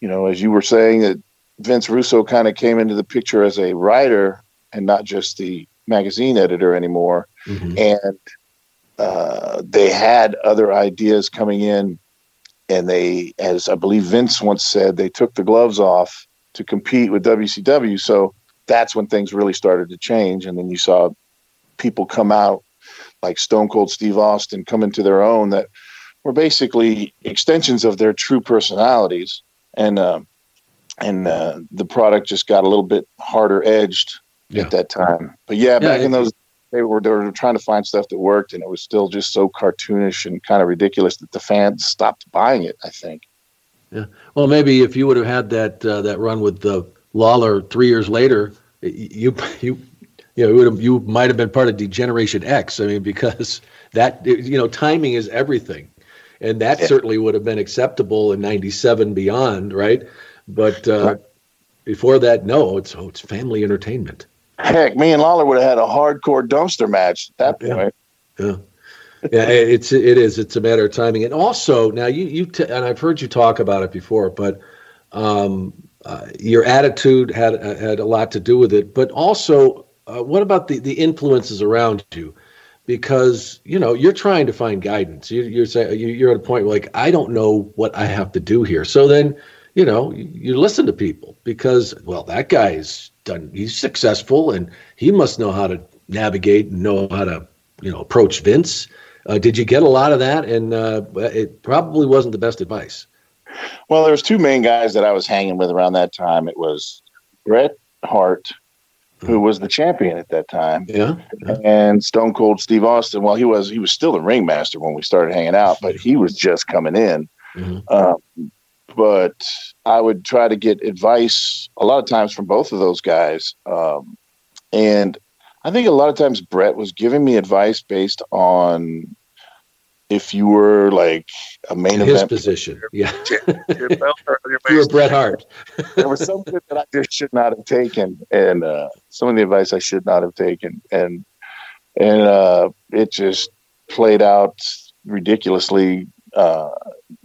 you know, as you were saying, that Vince Russo kind of came into the picture as a writer and not just the magazine editor anymore. And uh, they had other ideas coming in, and they, as I believe Vince once said, they took the gloves off to compete with WCW. So that's when things really started to change. And then you saw people come out like Stone Cold Steve Austin come into their own that were basically extensions of their true personalities and uh, and uh, the product just got a little bit harder edged
Yeah.
at that time. But yeah, back
it-
in those they were they were trying to find stuff that worked, and it was still just so cartoonish and kind of ridiculous that the fans stopped buying it. I think.
Yeah. Well, maybe if you would have had that uh, that run with the Lawler three years later, you you you know would have, you might have been part of D-Generation X. I mean, because that you know timing is everything, and that
Yeah.
certainly would have been acceptable in '97 beyond, right? But uh, before that, no, it's oh, it's family entertainment.
Heck, me and Lawler would have had a hardcore dumpster match at that point.
Yeah. yeah, it's it is. It's a matter of timing, and also now you you t- and I've heard you talk about it before, but um, uh, your attitude had uh, had a lot to do with it. But also, uh, what about the the influences around you? Because you know you're trying to find guidance. You, you're saying you- you're at a point where like I don't know what I have to do here. So then you know you, you listen to people because well that guy's done. He's successful and he must know how to navigate and know how to you know approach Vince. Uh, did you get a lot of that? And uh, it probably wasn't the best advice.
Well, there was two main guys that I was hanging with around that time. It was Bret Hart, who was the champion at that time,
Yeah.
and Stone Cold Steve Austin. Well, he was he was still the ringmaster when we started hanging out, but he was just coming in.
Mhm.
Um, but I would try to get advice a lot of times from both of those guys, um, and I think a lot of times Bret was giving me advice based on if you were like a main
In his
event
position. Yeah.
your belt or your
You were Bret Hart.
there was something that I just should not have taken, and uh, some of the advice I should not have taken, and and uh, it just played out ridiculously uh,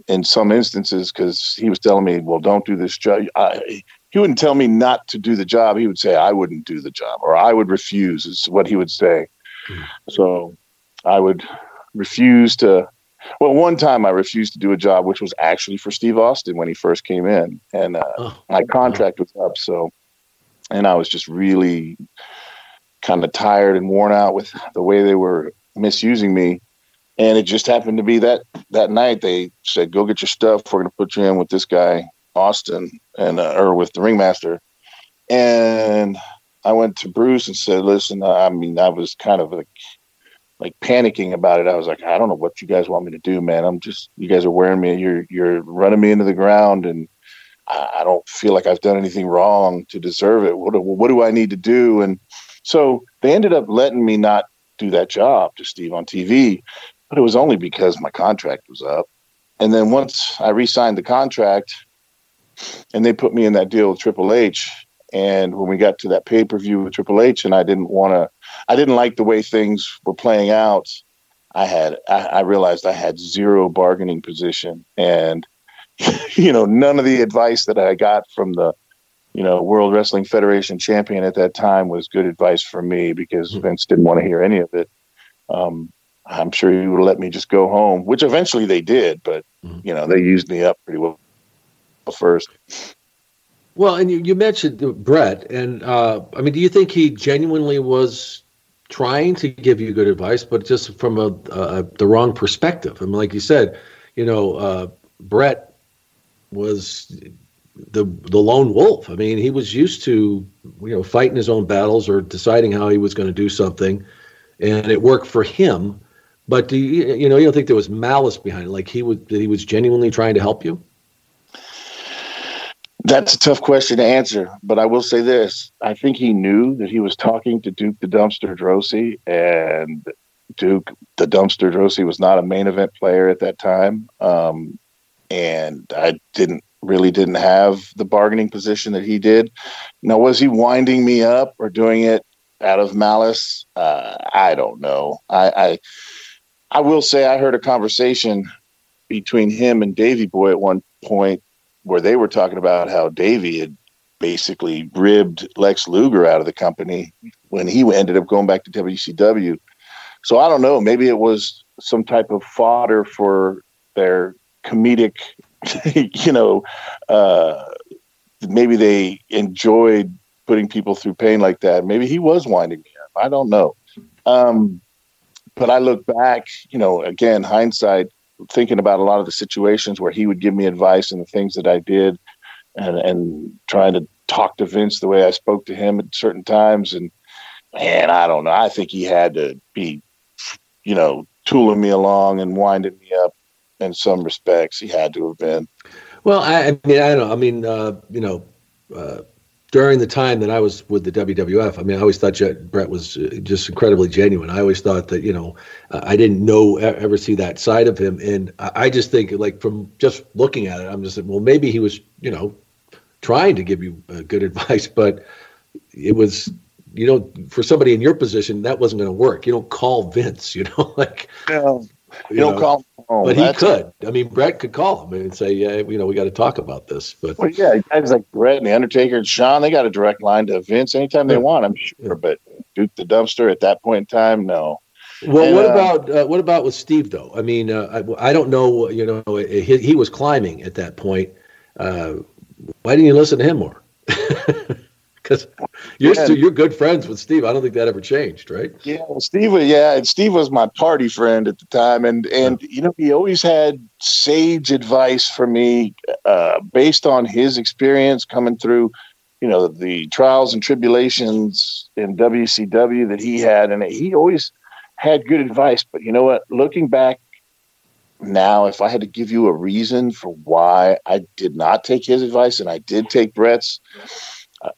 in some instances because he was telling me, "Well, don't do this job." I, he wouldn't tell me not to do the job. He would say, "I wouldn't do the job," or "I would refuse." Is what he would say. So I would refuse to. Well, one time I refused to do a job which was actually for Steve Austin when he first came in, and uh,
Oh,
my contract was up. So, and I was just really kind of tired and worn out with the way they were misusing me. And it just happened to be that that night they said, "Go get your stuff. We're going to put you in with this guy Austin and uh, or with the ringmaster." And I went to Bruce and said, "Listen, I mean, I was kind of like like panicking about it. I was like, I don't know what you guys want me to do, man. I'm just you guys are wearing me. You're you're running me into the ground, and I, don't feel like I've done anything wrong to deserve it. What do, what do I need to do?" And So they ended up letting me not do that job to Steve on TV, but it was only because my contract was up. And then once I re-signed the contract, and they put me in that deal with Triple H, and when we got to that pay per view with Triple H, and I didn't want to, I didn't like the way things were playing out. I had, I, I realized I had zero bargaining position, and you know, none of the advice that I got from the, you know, World Wrestling Federation champion at that time was good advice for me because mm-hmm. Vince didn't want to hear any of it. Um, I'm sure he would let me just go home, which eventually they did, but mm-hmm. you know, they used me up pretty well first.
Well, and you, you mentioned Bret, and uh, I mean, do you think he genuinely was trying to give you good advice, but just from a, the wrong perspective? I mean, like you said, you know, uh, Bret was the the lone wolf. I mean, he was used to you know fighting his own battles or deciding how he was going to do something, and it worked for him. But you you know you don't think there was malice behind it? Like he was that he was genuinely trying to help you?
That's a tough question to answer, but I will say this: I think he knew that he was talking to Duke the Dumpster Droese, and Duke the Dumpster Droese was not a main event player at that time, um, and I didn't really didn't have the bargaining position that he did. Now, was he winding me up or doing it out of malice? Uh, I don't know. I, I I will say I heard a conversation between him and Davey Boy at one point where they were talking about how Davey had basically ribbed Lex Luger out of the company when he ended up going back to WCW. So I don't know. Maybe it was some type of fodder for their comedic, you know, uh, maybe they enjoyed putting people through pain like that. Maybe he was winding me up. I don't know. Um, but I look back, you know, again, hindsight, thinking about a lot of the situations where he would give me advice and the things that I did, and and trying to talk to Vince the way I spoke to him at certain times. And man, I don't know. I think he had to be, you know, tooling me along and winding me up in some respects. He had to have been.
Well, I, I mean, I don't know. I mean, uh, you know, uh, during the time that I was with the WWF, I mean, I always thought Bret was uh, just incredibly genuine. I always thought that, you know, I didn't know ever see that side of him, and I just think, like, from just looking at it, I'm just like, well, maybe he was, you know, trying to give you uh, good advice, but it was, you know, for somebody in your position, that wasn't going to work. You don't call Vince, you know, like.
Yeah. Don't know, call
home. But he could. I mean, Bret could call him and say, "Yeah, you know, we got to talk about this." But
well, yeah, guys like Bret and the Undertaker and Shawn, they got a direct line to Vince anytime they want. I'm sure. But Duke the Dumpster at that point in time, no.
Well, and, what uh, about uh, what about with Steve though? I mean, uh, I, I don't know. You know, he, he was climbing at that point. Uh, why didn't you listen to him more? because you're yeah. you're good friends with Steve. I don't think that ever changed, right?
Yeah, Steve. Yeah, and Steve was my party friend at the time, and and you know he always had sage advice for me uh, based on his experience coming through, you know, the trials and tribulations in WCW that he had, and he always had good advice. But you know what? Looking back now, if I had to give you a reason for why I did not take his advice and I did take Bret's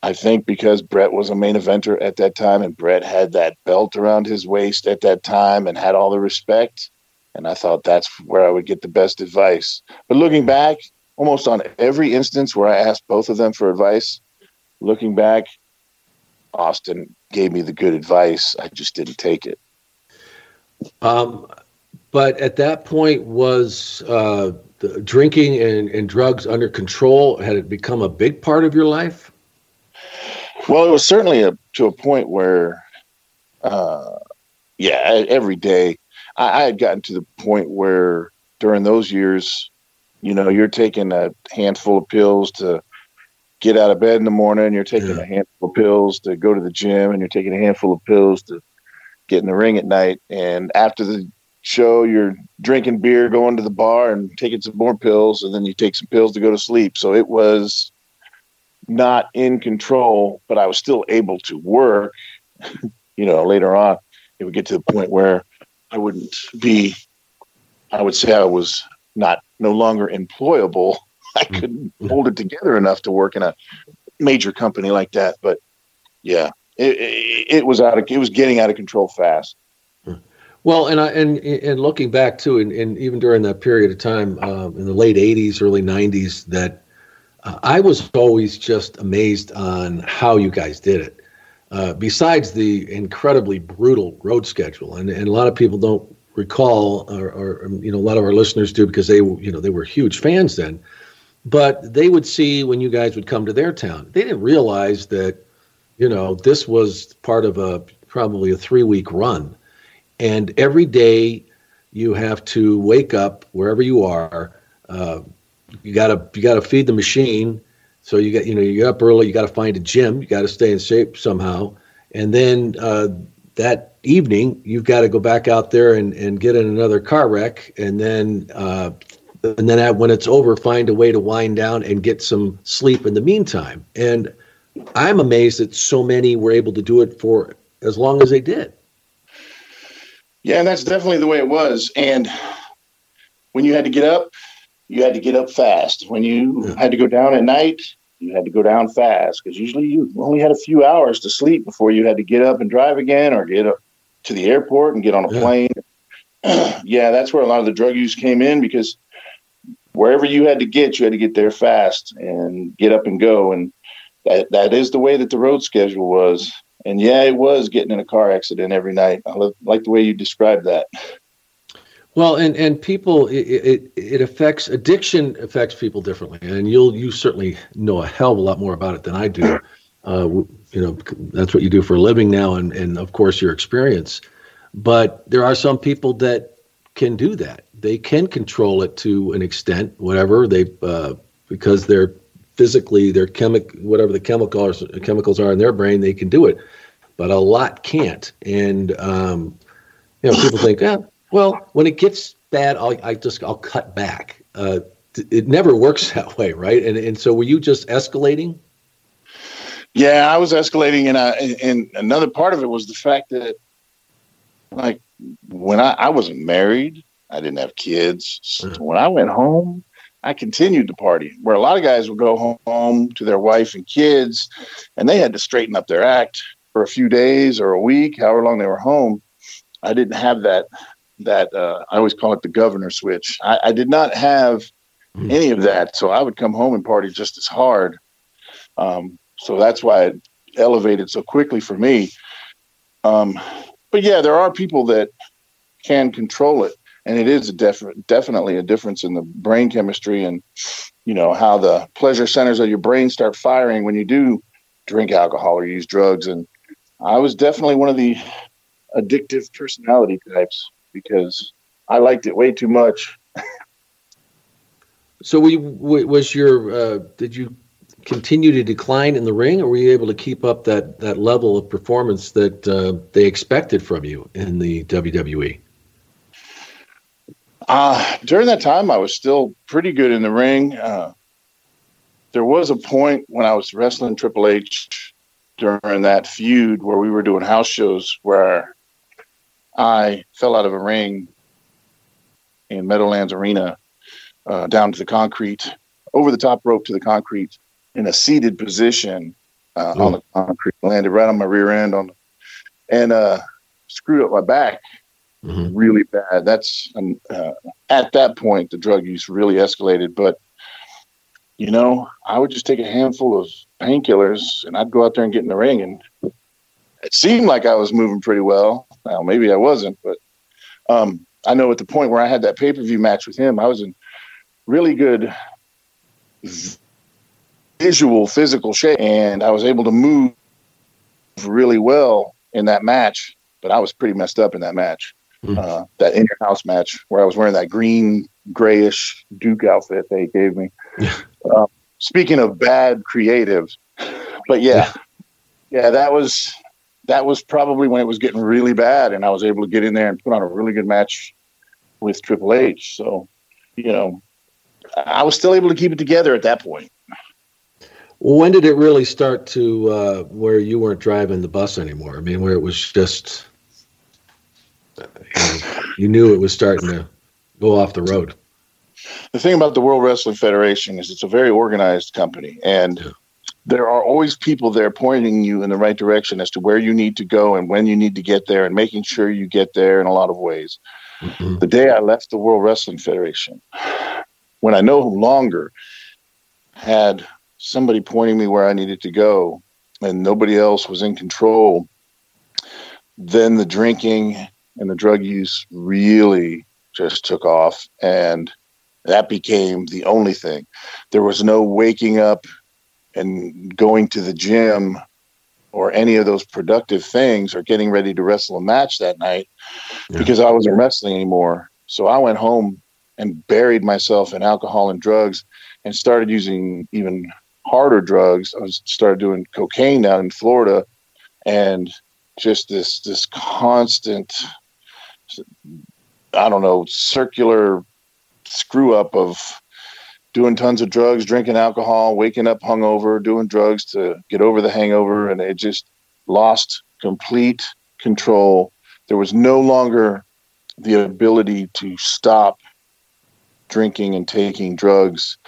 I think because Bret was a main eventer at that time and Bret had that belt around his waist at that time and had all the respect. And I thought that's where I would get the best advice. But looking back, almost on every instance where I asked both of them for advice, looking back, Austin gave me the good advice. I just didn't take it.
Um, but at that point, was uh, drinking and, and drugs under control? Had it become a big part of your life?
Well, it was certainly a, to a point where, uh, yeah, every day I, I had gotten to the point where during those years, you know, you're taking a handful of pills to get out of bed in the morning. You're taking yeah. a handful of pills to go to the gym, and you're taking a handful of pills to get in the ring at night. And after the show, you're drinking beer, going to the bar, and taking some more pills, and then you take some pills to go to sleep. So it was not in control, but I was still able to work. you know, later on, it would get to the point where I wouldn't be. I would say I was not no longer employable. I couldn't hold it together enough to work in a major company like that. But yeah, it, it, it was out of it was getting out of control fast.
Well, and I, and and looking back too, and, and even during that period of time uh, in the late '80s, early '90s, that I was always just amazed on how you guys did it. Uh, besides the incredibly brutal road schedule, and, and a lot of people don't recall, or, or you know, a lot of our listeners do because they you know they were huge fans then. But they would see when you guys would come to their town. They didn't realize that, you know, this was part of a probably a three week run and every day you have to wake up wherever you are. Uh, you gotta you gotta feed the machine. So you got you know you get up early. You got to find a gym. You got to stay in shape somehow. And then uh, that evening you've got to go back out there and, and get in another car wreck. And then uh, and then when it's over, find a way to wind down and get some sleep in the meantime. And I'm amazed that so many were able to do it for as long as they did.
Yeah, and that's definitely the way it was. And when you had to get up, you had to get up fast. When you had to go down at night, you had to go down fast because usually you only had a few hours to sleep before you had to get up and drive again or get up to the airport and get on a yeah. plane. yeah, that's where a lot of the drug use came in because wherever you had to get, you had to get there fast and get up and go. And that, that is the way that the road schedule was and yeah, it was getting in a car accident every night. I like the way you described that.
Well, and and people, it, it, it affects addiction affects people differently, and you'll you certainly know a hell of a lot more about it than I do. Uh, you know, that's what you do for a living now, and and of course your experience. But there are some people that can do that. They can control it to an extent, whatever they uh, because they're physically their chemic whatever the chemicals chemicals are in their brain they can do it but a lot can't and um, you know people think yeah well when it gets bad I'll, i just i'll cut back uh, it never works that way right and and so were you just escalating
yeah i was escalating and i and another part of it was the fact that like when i i wasn't married i didn't have kids so uh-huh. when i went home I continued to party. Where a lot of guys would go home to their wife and kids, and they had to straighten up their act for a few days or a week, however long they were home. I didn't have that. That uh, I always call it the governor switch. I, I did not have mm. any of that, so I would come home and party just as hard. Um, so that's why it elevated so quickly for me. Um, but yeah, there are people that can control it and it is a def- definitely a difference in the brain chemistry and you know how the pleasure centers of your brain start firing when you do drink alcohol or use drugs and i was definitely one of the addictive personality types because i liked it way too much
so we was your uh, did you continue to decline in the ring or were you able to keep up that that level of performance that uh, they expected from you in the wwe
uh, during that time, I was still pretty good in the ring. Uh, there was a point when I was wrestling Triple H during that feud where we were doing house shows where I fell out of a ring in Meadowlands Arena uh, down to the concrete, over the top rope to the concrete in a seated position uh, on the concrete, landed right on my rear end on, and uh, screwed up my back mm-hmm. really bad. That's um, uh, at that point the drug use really escalated. But you know, I would just take a handful of painkillers and I'd go out there and get in the ring, and it seemed like I was moving pretty well. Well, maybe I wasn't, but um, I know at the point where I had that pay per view match with him, I was in really good visual, physical shape, and I was able to move really well in that match. But I was pretty messed up in that match mm-hmm. uh, that in your house match where I was wearing that green grayish Duke outfit they gave me. uh, speaking of bad creative, but yeah, yeah, yeah, that was that was probably when it was getting really bad, and I was able to get in there and put on a really good match with Triple H. So, you know, I was still able to keep it together at that point.
When did it really start to uh, where you weren't driving the bus anymore? I mean, where it was just you knew it was starting to go off the road.
The thing about the World Wrestling Federation is it's a very organized company, and there are always people there pointing you in the right direction as to where you need to go and when you need to get there and making sure you get there in a lot of ways. Mm-hmm. The day I left the World Wrestling Federation, when I no longer had somebody pointing me where I needed to go and nobody else was in control, then the drinking and the drug use really just took off. And that became the only thing. There was no waking up and going to the gym or any of those productive things or getting ready to wrestle a match that night yeah. because I wasn't wrestling anymore. So I went home and buried myself in alcohol and drugs and started using even harder drugs. I was started doing cocaine down in Florida and just this this constant I don't know, circular screw up of doing tons of drugs, drinking alcohol, waking up hungover, doing drugs to get over the hangover, and it just lost complete control. There was no longer the ability to stop drinking and taking drugs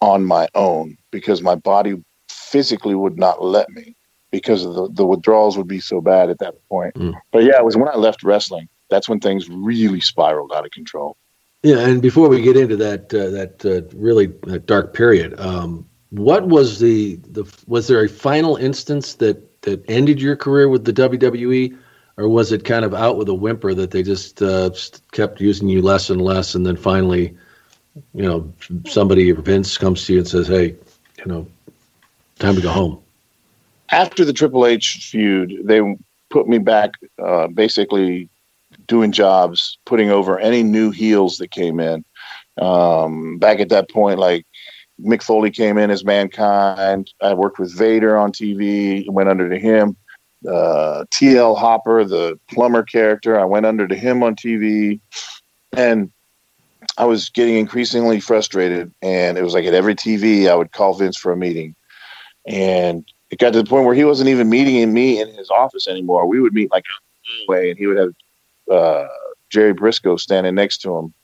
on my own because my body physically would not let me because of the, the withdrawals would be so bad at that point. Mm. But yeah, it was when I left wrestling. That's when things really spiraled out of control.
Yeah, and before we get into that uh, that uh, really that dark period, um, what was the the was there a final instance that that ended your career with the WWE, or was it kind of out with a whimper that they just uh, kept using you less and less, and then finally, you know, somebody Vince comes to you and says, "Hey, you know, time to go home."
After the Triple H feud, they put me back uh, basically doing jobs, putting over any new heels that came in. Um, back at that point, like Mick Foley came in as Mankind. I worked with Vader on TV, went under to him. Uh, TL Hopper, the plumber character, I went under to him on TV. And I was getting increasingly frustrated. And it was like at every TV, I would call Vince for a meeting. And it got to the point where he wasn't even meeting me in his office anymore. We would meet like way, and he would have uh, Jerry Brisco standing next to him,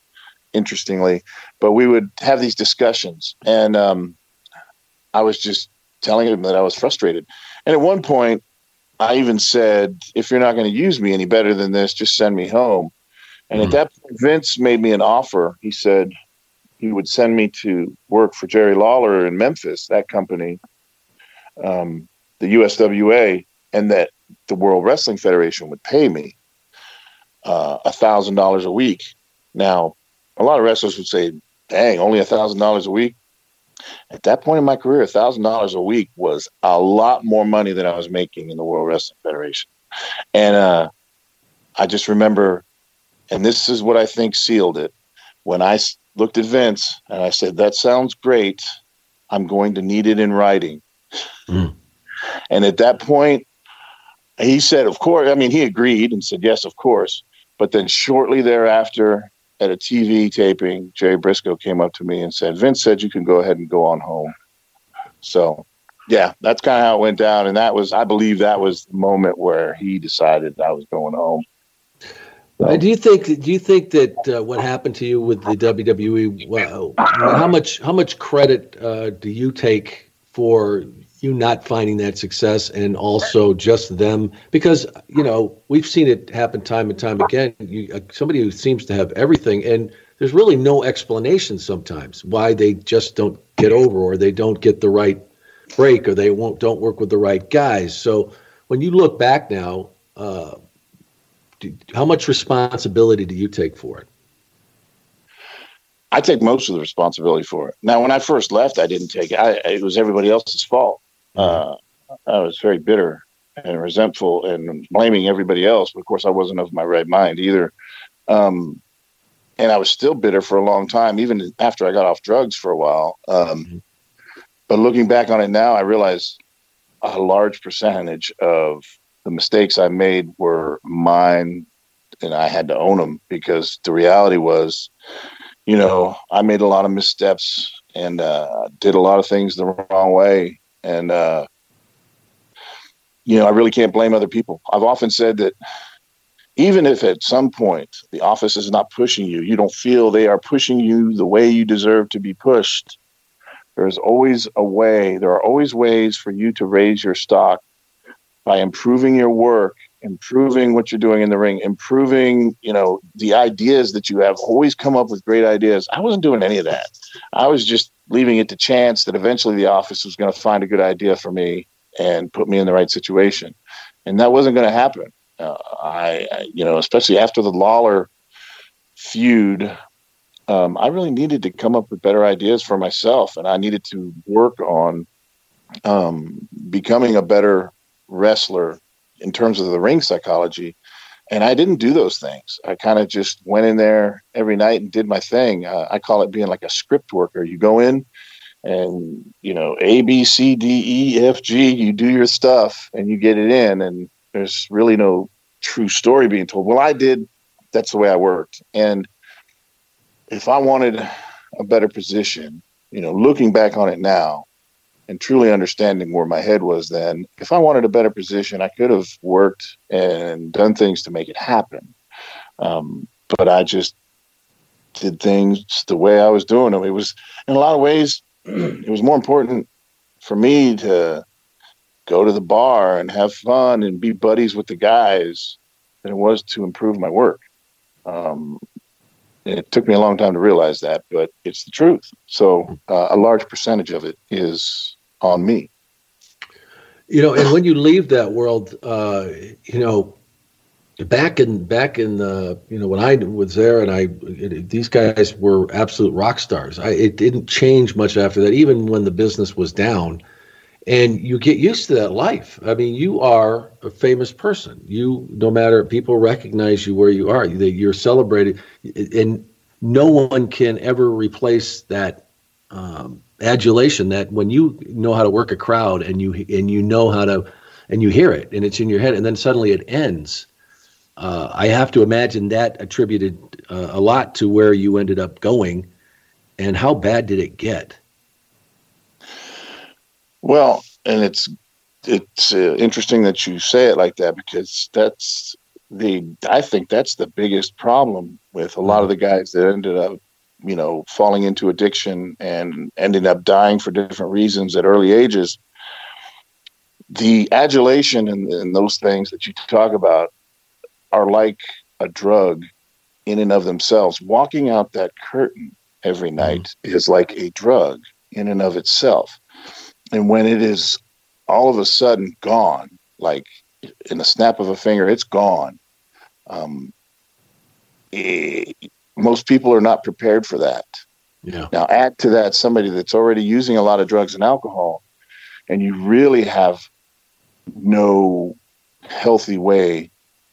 interestingly. But we would have these discussions, and um, I was just telling him that I was frustrated. And at one point, I even said, "If you're not going to use me any better than this, just send me home." And mm. at hmm. that point, Vince made me an offer. He said he would send me to work for Jerry Lawler in Memphis, that company, um, the USWA, and that the World Wrestling Federation would pay me a thousand dollars a week. Now, a lot of wrestlers would say, "Dang, only a thousand dollars a week." At that point in my career, a thousand dollars a week was a lot more money than I was making in the World Wrestling Federation, and uh, I just remember, and this is what I think sealed it. When I looked at Vince and I said, "That sounds great. I'm going to need it in writing." Mm. And at that point, he said, "Of course." I mean, he agreed and said, "Yes, of course." But then shortly thereafter, at a TV taping, Jerry Brisco came up to me and said, Vince said you can go ahead and go on home. So, yeah, that's kind of how it went down. And that was, I believe, that was the moment where he decided I was going home.
So. Do you think? Do you think that uh, what happened to you with the WWE? Well, how much how much credit uh, do you take for you not finding that success and also just them? Because you know we've seen it happen time and time again. You, uh, somebody who seems to have everything and there's really no explanation sometimes why they just don't get over or they don't get the right break or they won't don't work with the right guys. So when you look back now uh, do, how much responsibility do you take for it?
I take most of the responsibility for it. Now, when I first left, I didn't take it. I, it was everybody else's fault uh, I was very bitter and resentful and blaming everybody else. But of course, I wasn't of my right mind either. Um, and I was still bitter for a long time, even after I got off drugs for a while. Um, mm-hmm. but looking back on it now, I realize a large percentage of the mistakes I made were mine, and I had to own them because the reality was, you know, I made a lot of missteps and uh, did a lot of things the wrong way, and uh, you know, I really can't blame other people. I've often said that even if at some point the office is not pushing you, you don't feel they are pushing you the way you deserve to be pushed. There's always a way. There are always ways for you to raise your stock by improving your work, improving what you're doing in the ring, improving, you know, the ideas that you have. Always come up with great ideas. I wasn't doing any of that. I was just leaving it to chance that eventually the office was going to find a good idea for me and put me in the right situation. And that wasn't going to happen. Uh, I, I, you know, especially after the Lawler feud, um, I really needed to come up with better ideas for myself, and I needed to work on um, becoming a better wrestler in terms of the ring psychology. And I didn't do those things. I kind of just went in there every night and did my thing. Uh, I call it being like a script worker. You go in and, you know, A, B, C, D, E, F, G, you do your stuff and you get it in. And there's really no true story being told. Well, I did. That's the way I worked. And if I wanted a better position, you know, looking back on it now and truly understanding where my head was then, if I wanted a better position, I could have worked and done things to make it happen. Um, but I just did things the way I was doing them. It was, in a lot of ways, it was more important for me to go to the bar and have fun and be buddies with the guys than it was to improve my work. Um, it took me a long time to realize that, but it's the truth. So uh, a large percentage of it is on me.
You know, and when you leave that world, uh, you know, back in back in the you know when I was there and I it, these guys were absolute rock stars. I, it didn't change much after that, even when the business was down. And you get used to that life. I mean, you are a famous person. You, no matter people recognize you where you are. You're celebrated, and no one can ever replace that um, adulation. That when you know how to work a crowd and you and you know how to and you hear it and it's in your head, and then suddenly it ends. Uh, I have to imagine that attributed uh, a lot to where you ended up going, and how bad did it get?
Well, and it's it's uh, interesting that you say it like that because that's the I think that's the biggest problem with a lot of the guys that ended up, you know, falling into addiction and ending up dying for different reasons at early ages. The adulation and, and those things that you talk about are like a drug in and of themselves. Walking out that curtain every night mm-hmm. is like a drug in and of itself. And when it is all of a sudden gone, like in the snap of a finger, it's gone. Um, it, most people are not prepared for that.
Yeah.
Now, add to that somebody that's already using a lot of drugs and alcohol, and you really have no healthy way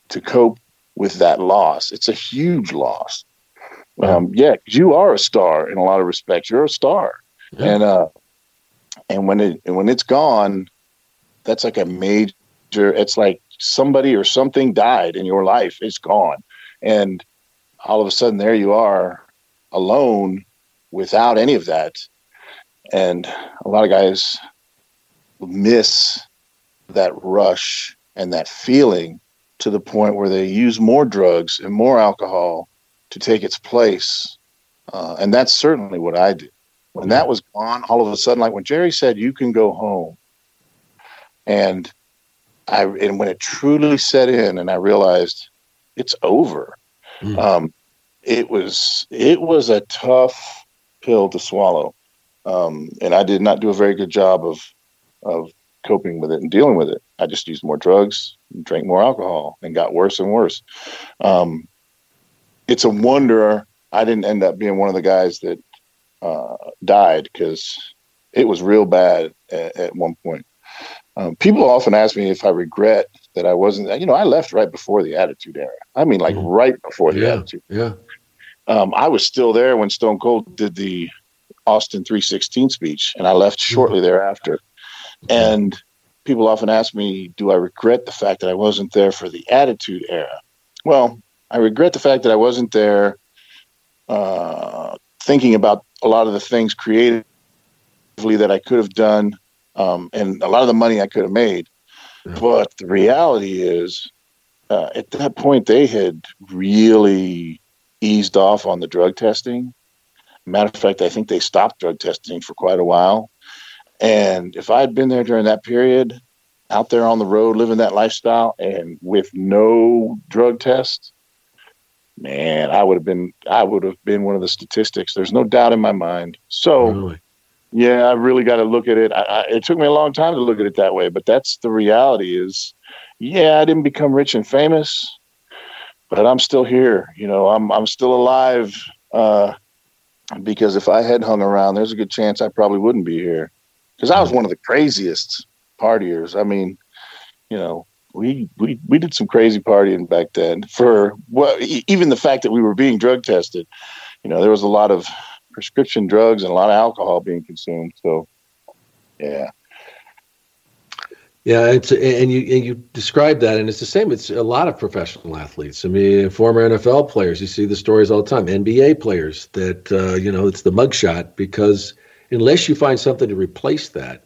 to cope with that loss. It's a huge loss. Um, yeah, you are a star in a lot of respects. You're a star, yeah. and uh, and when it when it's gone, that's like a major. It's like somebody or something died in your life. It's gone, and all of a sudden there you are, alone, without any of that. And a lot of guys miss that rush and that feeling to the point where they use more drugs and more alcohol to take its place. Uh, and that's certainly what I did when that was gone, all of a sudden, like when Jerry said, "You can go home," and I and when it truly set in, and I realized it's over. Mm. Um, it was it was a tough pill to swallow, um, and I did not do a very good job of of coping with it and dealing with it. I just used more drugs, drank more alcohol, and got worse and worse. Um, it's a wonder I didn't end up being one of the guys that uh, died because it was real bad at, at one point. Um, people often ask me if I regret that I wasn't. You know, I left right before the Attitude Era. I mean, like mm-hmm. right before the
yeah,
Attitude.
Yeah.
Um, I was still there when Stone Cold did the Austin 316 speech, and I left mm-hmm. shortly thereafter. And people often ask me, do I regret the fact that I wasn't there for the Attitude Era? Well, I regret the fact that I wasn't there uh, thinking about a lot of the things creatively that I could have done, um, and a lot of the money I could have made. But the reality is, uh, at that point, they had really eased off on the drug testing, Matter of fact, I think they stopped drug testing for quite a while. And if I had been there during that period, out there on the road living that lifestyle and with no drug test, man, I would have been I would have been one of the statistics. There's no doubt in my mind. So
Really?
Yeah, I really got to look at it. I, I, it took me a long time to look at it that way, but that's the reality. Is yeah, I didn't become rich and famous, but I'm still here. You know, I'm I'm still alive. Uh, because if I had hung around, there's a good chance I probably wouldn't be here. Because I was one of the craziest partiers. I mean, you know, we we we did some crazy partying back then. For well, e- even the fact that we were being drug tested, you know, there was a lot of prescription drugs and a lot of alcohol being consumed. So, yeah,
Yeah, it's and you and you describe that, and it's the same. It's a lot of professional athletes. I mean, former NFL players. You see the stories all the time. NBA players that uh, you know it's the mugshot because unless you find something to replace that,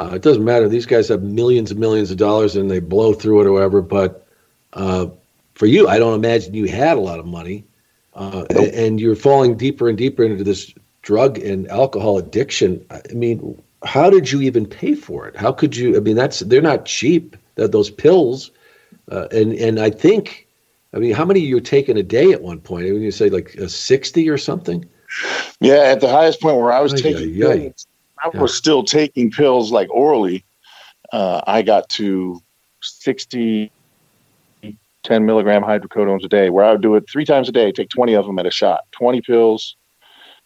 uh, it doesn't matter. These guys have millions and millions of dollars and they blow through it or whatever. But uh, for you, I don't imagine you had a lot of money, uh, and, and you're falling deeper and deeper into this drug and alcohol addiction. I mean, how did you even pay for it? How could you? I mean, that's they're not cheap. That those pills, uh, and and I think, I mean, how many you were taking a day at one point? I mean, you say like a sixty or something.
yeah. At the highest point where I was taking, pills, I was still taking pills like orally. Uh, I got to 60, 10 milligram hydrocodones a day, where I would do it three times a day, take 20 of them at a shot, 20 pills.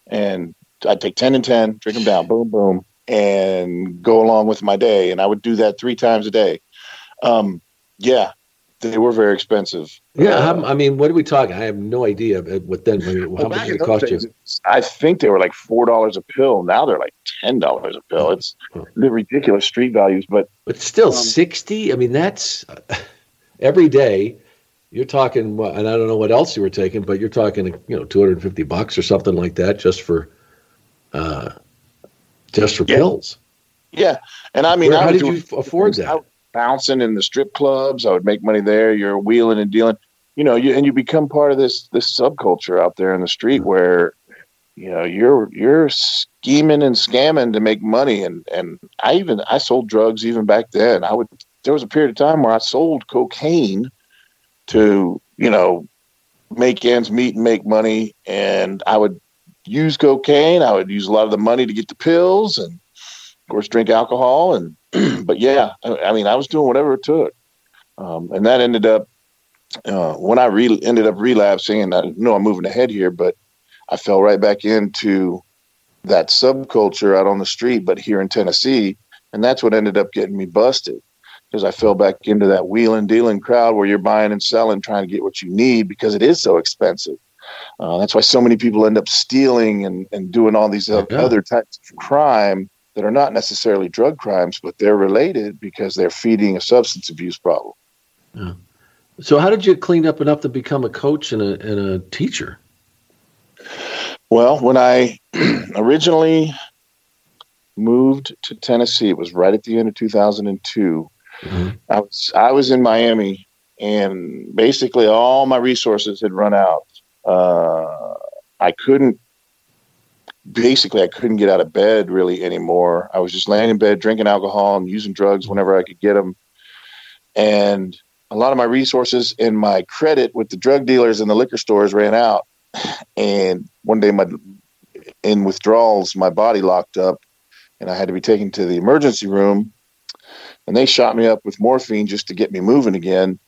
And I'd take 10 and 10, drink them down, boom, boom, and go along with my day. And I would do that three times a day. Um, yeah, they were very expensive.
Yeah,
Uh,
I mean, what are we talking? I have no idea uh, what then. I how
well,
much it cost you?
I think they were like four dollars a pill. Now they're like ten dollars a pill. It's the ridiculous street values, but
But still,
Um,
sixty. I mean, that's every day. You're talking, and I don't know what else you were taking, but you're talking, you know, two hundred and fifty bucks or something like that, just for, uh, just for
Yeah.
pills.
yeah. And I mean,
Where-
I
how did
doing
you afford that?
bouncing in the strip clubs. I would make money there. You're wheeling and dealing, you know, you, and you become part of this this subculture out there in the street where, you know, you're you're scheming and scamming to make money. And and I even I sold drugs even back then. I would there was a period of time where I sold cocaine to you know make ends meet and make money. And I would use cocaine. I would use a lot of the money to get the pills and of course drink alcohol and but yeah I, I mean i was doing whatever it took um, and that ended up uh, when i re- ended up relapsing and i know i'm moving ahead here but i fell right back into that subculture out on the street but here in tennessee and that's what ended up getting me busted because i fell back into that wheeling dealing crowd where you're buying and selling trying to get what you need because it is so expensive uh, that's why so many people end up stealing and, and doing all these
Yeah.
other types of crime that are not necessarily drug crimes, but they're related because they're feeding a substance abuse problem. Yeah.
So, how did you clean up enough to become a coach and a and a teacher?
Well, when I originally moved to Tennessee, it was right at the end of 2002.
Mhm.
I was I was in Miami, and basically all my resources had run out. Uh, I couldn't. Basically, I couldn't get out of bed really anymore. I was just laying in bed, drinking alcohol, and using drugs whenever I could get them. And a lot of my resources and my credit with the drug dealers and the liquor stores ran out. And one day, my in withdrawals, my body locked up, and I had to be taken to the emergency room. And they shot me up with morphine just to get me moving again.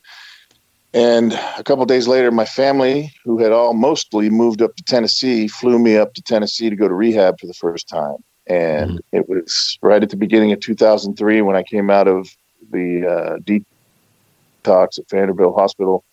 And a couple days later, my family, who had all mostly moved up to Tennessee, flew me up to Tennessee to go to rehab for the first time. And it was right at the beginning of 2003 when I came out of the uh, detox at Vanderbilt Hospital.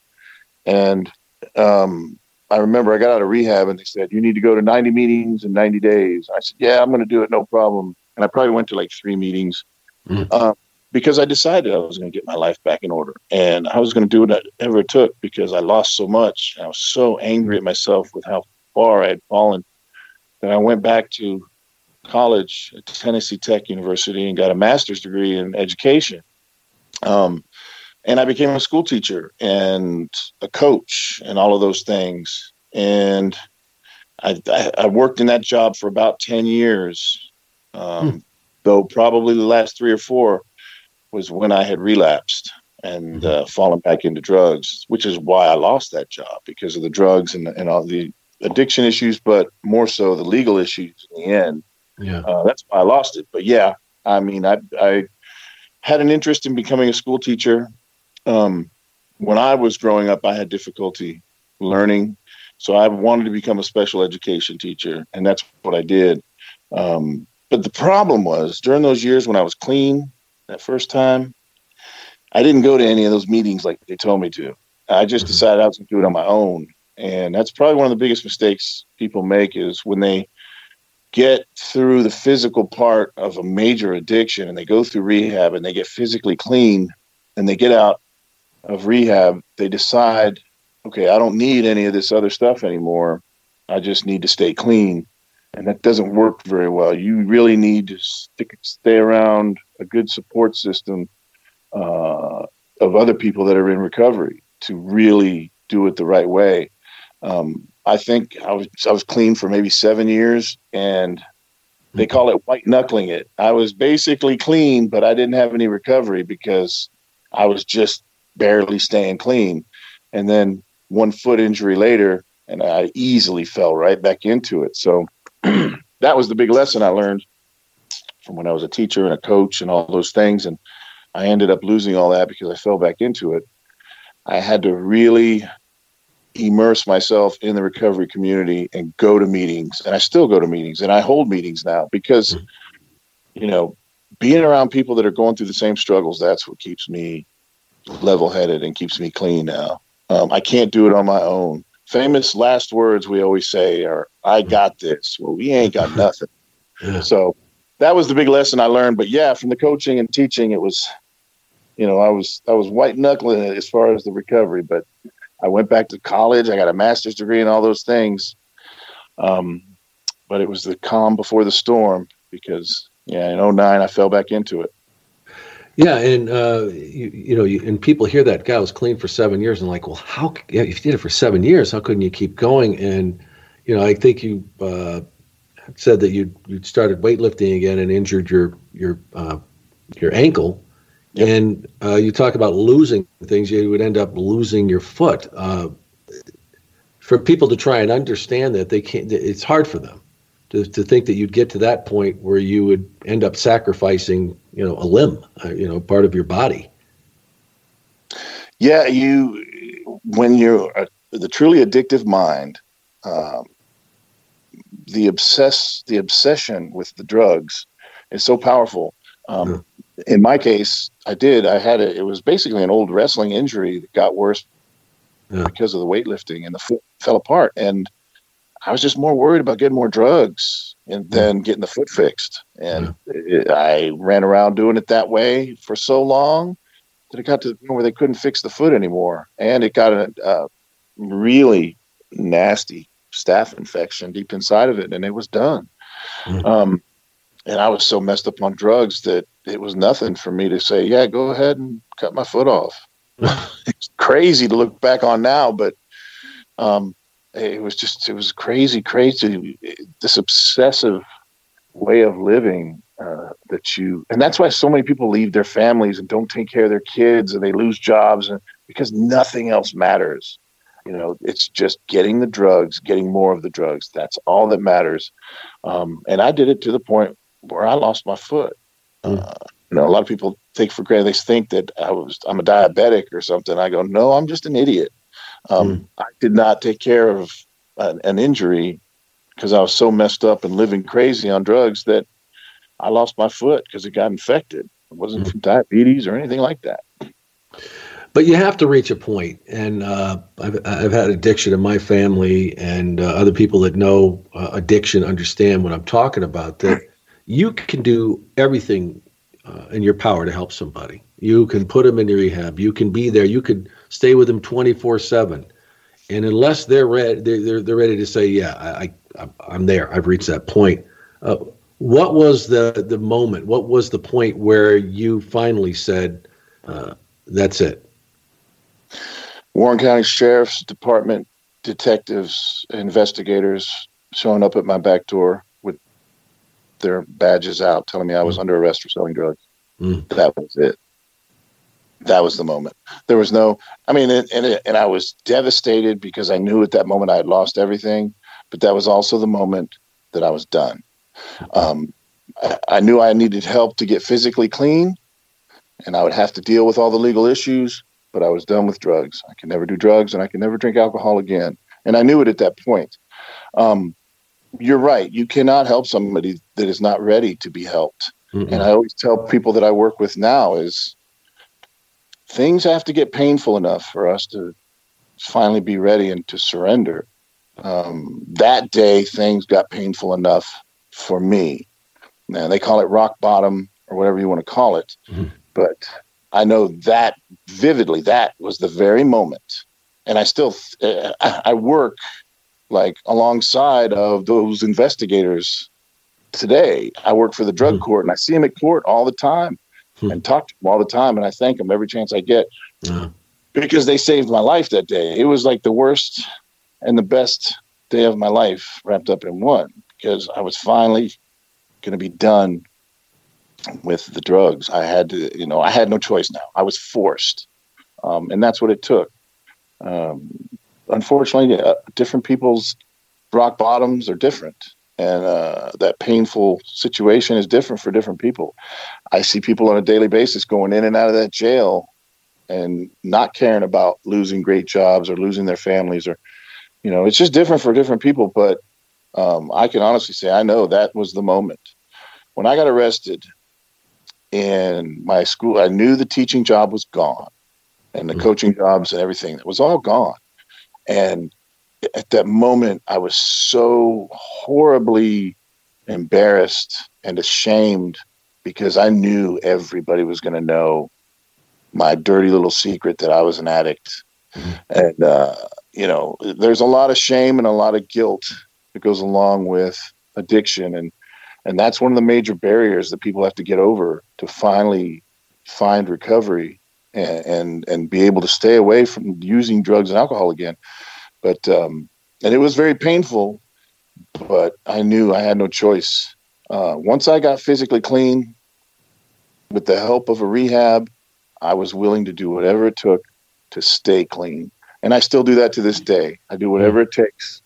And um, I remember I got out of rehab and they said, You need to go to 90 meetings in 90 days. I said, Yeah, I'm going to do it, no problem. And I probably went to like three meetings
Mm.
um, because I decided I was going to get my life back in order. And I was going to do whatever it took because I lost so much. I was so angry at myself with how far I had fallen that I went back to college at Tennessee Tech University and got a master's degree in education. Um, and I became a school teacher and a coach and all of those things. And I, I, I worked in that job for about 10 years, um, though probably the last three or four was when I had relapsed and uh, fallen back into drugs, which is why I lost that job because of the drugs and, and all the addiction issues, but more so the legal issues in the end.
Yeah.
Uh, that's why I lost it. But yeah, I mean, I, I had an interest in becoming a school teacher. Um, when I was growing up, I had difficulty learning. So I wanted to become a special education teacher, and that's what I did. Um, but the problem was during those years when I was clean that first time, I didn't go to any of those meetings like they told me to. I just mm-hmm. decided I was going to do it on my own. And that's probably one of the biggest mistakes people make is when they get through the physical part of a major addiction and they go through rehab and they get physically clean and they get out of rehab, they decide, okay, I don't need any of this other stuff anymore. I just need to stay clean. And that doesn't work very well. You really need to stick, stay around a good support system uh, of other people that are in recovery to really do it the right way. Um, I think I was I was clean for maybe seven years, and they call it white knuckling it. I was basically clean, but I didn't have any recovery because I was just barely staying clean. And then one foot injury later, and I easily fell right back into it. So that was the big lesson I learned from when I was a teacher and a coach and all those things. And I ended up losing all that because I fell back into it. I had to really immerse myself in the recovery community and go to meetings. And I still go to meetings and I hold meetings now because, you know, being around people that are going through the same struggles, that's what keeps me level headed and keeps me clean now. Um, I can't do it on my own. Famous last words we always say are, I got this. Well, we ain't got nothing.
Yeah.
So that was the big lesson I learned. But yeah, from the coaching and teaching, it was, you know, I was I was white knuckling it as far as the recovery, but I went back to college. I got a master's degree and all those things. Um, but it was the calm before the storm because yeah, in 09 I fell back into it.
Yeah, and uh, you, you know, you, and people hear that guy was clean for seven years, and like, well, how? Yeah, if you did it for seven years, how couldn't you keep going? And you know, I think you uh, said that you you started weightlifting again and injured your your uh, your ankle,
Yep.
and uh, you talk about losing things. You would end up losing your foot. Uh, for people to try and understand that, they can't. It's hard for them to to think that you'd get to that point where you would end up sacrificing, you know, a limb, uh, you know, part of your body.
Yeah, you when you're a, the truly addictive mind, um, the obsess the obsession with the drugs is so powerful. Um, In my case, I did. I had it. It was basically an old wrestling injury that got worse
Yeah.
because of the weightlifting, and the foot fell apart. And I was just more worried about getting more drugs and then getting the foot fixed. And it, I ran around doing it that way for so long that it got to the point where they couldn't fix the foot anymore, and it got a, a really nasty staph infection deep inside of it, and it was done.
Mhm.
Um, and I was so messed up on drugs that it was nothing for me to say, "Yeah, go ahead and cut my foot off." it's crazy to look back on now, but um, it was just it was crazy, crazy. This obsessive way of living uh, that you, and that's why so many people leave their families and don't take care of their kids, and they lose jobs, and because nothing else matters. You know, it's just getting the drugs, getting more of the drugs. That's all that matters. Um, and I did it to the point where I lost my foot. Uh, you know, a lot of people take for granted. They think that I was I'm a diabetic or something. I go, no, I'm just an idiot. Um, I did not take care of an, an injury because I was so messed up and living crazy on drugs that I lost my foot because it got infected. It wasn't from diabetes or anything like that.
But you have to reach a point, and uh, I've, I've had addiction in my family, and uh, other people that know uh, addiction understand what I'm talking about. That you can do everything uh, in your power to help somebody. You can put them in rehab. You can be there. You could stay with them 24 seven, and unless they're ready, they're, they're ready to say, "Yeah, I, I I'm there. I've reached that point." Uh, what was the the moment? What was the point where you finally said, uh, "That's it"?
Warren County Sheriff's Department detectives, investigators showing up at my back door with their badges out, telling me I was under arrest for selling drugs.
Mm.
That was it. That was the moment. There was no, I mean, and, and, and I was devastated because I knew at that moment I had lost everything, but that was also the moment that I was done. Um, I, I knew I needed help to get physically clean and I would have to deal with all the legal issues, but I was done with drugs. I could never do drugs and I could never drink alcohol again. And I knew it at that point. Um, you're right. You cannot help somebody that is not ready to be helped.
Mm-mm.
And I always tell people that I work with now is things have to get painful enough for us to finally be ready and to surrender. Um, that day, things got painful enough for me. Now they call it rock bottom or whatever you want to call it,
Mhm.
but I know that vividly. That was the very moment, and I still uh, I work like alongside of those investigators today. I work for the drug
Mhm.
court, and I see them at court all the time,
Hmm.
and talk to them all the time, and I thank them every chance I get because they saved my life that day. It was like the worst and the best day of my life wrapped up in one because I was finally going to be done with the drugs. I had to, you know, I had no choice now. I was forced, um, and that's what it took. Um, unfortunately, uh, different people's rock bottoms are different, and uh, that painful situation is different for different people. I see people on a daily basis going in and out of that jail and not caring about losing great jobs or losing their families or you know it's just different for different people but um, i can honestly say i know that was the moment when i got arrested in my school i knew the teaching job was gone and the
Mhm.
coaching jobs and everything that was all gone and at that moment i was so horribly embarrassed and ashamed because i knew everybody was going to know my dirty little secret that I was an addict. And, uh, you know, there's a lot of shame and a lot of guilt that goes along with addiction. And, and that's one of the major barriers that people have to get over to finally find recovery and, and, and be able to stay away from using drugs and alcohol again. But, um, and it was very painful, but I knew I had no choice. Uh, once I got physically clean with the help of a rehab, I was willing to do whatever it took to stay clean. And I still do that to this day. I do whatever it takes.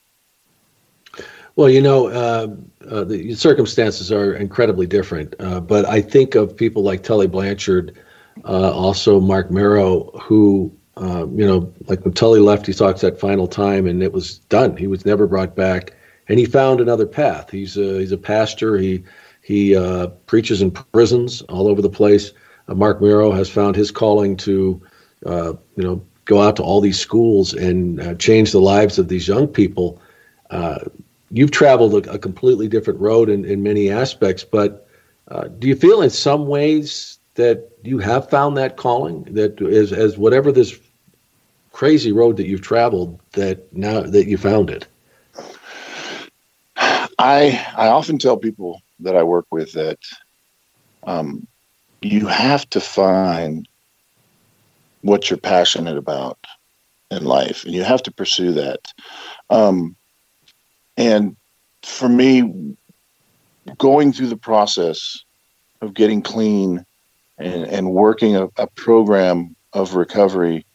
Well, you know, uh, uh, the circumstances are incredibly different, uh, but I think of people like Tully Blanchard, uh, also Marc Mero, who, uh, you know, like when Tully left, he talks that final time, and it was done. He was never brought back, and he found another path. He's a, he's a pastor. He he uh, preaches in prisons all over the place. Marc Mero has found his calling to, you know, go out to all these schools and change the lives of these young people. Uh, you've traveled a, a completely different road in, in many aspects, but uh, do you feel in some ways that you have found that calling that is as whatever this crazy road that you've traveled that now that you found it?
I I often tell people that I work with that um, you have to find what you're passionate about in life, and you have to pursue that. Um, and for me, going through the process of getting clean and, and working a, a program of recovery,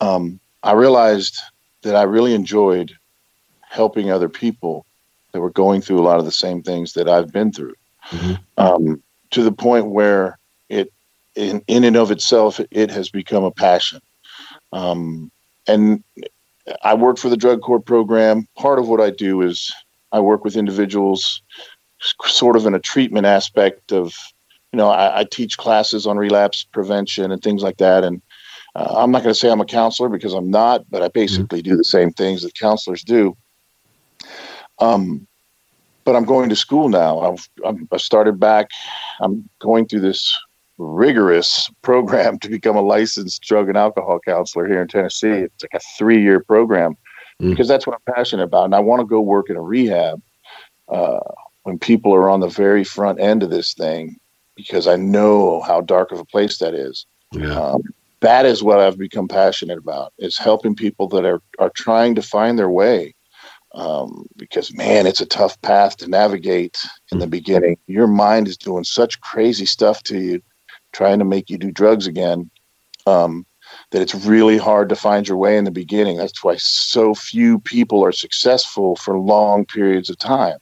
um, I realized that I really enjoyed helping other people that were going through a lot of the same things that I've been through.
Mhm.
Um, to the point where it, in, in and of itself, it has become a passion. Um, and I work for the drug court program. Part of what I do is I work with individuals sort of in a treatment aspect of, you know, I, I teach classes on relapse prevention and things like that. And uh, I'm not going to say I'm a counselor because I'm not, but I basically do the same things that counselors do. Um, but I'm going to school now. I've, I'm, I started back. I'm going through this rigorous program to become a licensed drug and alcohol counselor here in Tennessee. It's like a three year program
Mm.
because that's what I'm passionate about. And I want to go work in a rehab uh, when people are on the very front end of this thing because I know how dark of a place that is.
Yeah.
Um, that is what I've become passionate about is helping people that are, are trying to find their way. um, because man, it's a tough path to navigate in the beginning. Your mind is doing such crazy stuff to you, trying to make you do drugs again, um, that it's really hard to find your way in the beginning. That's why so few people are successful for long periods of time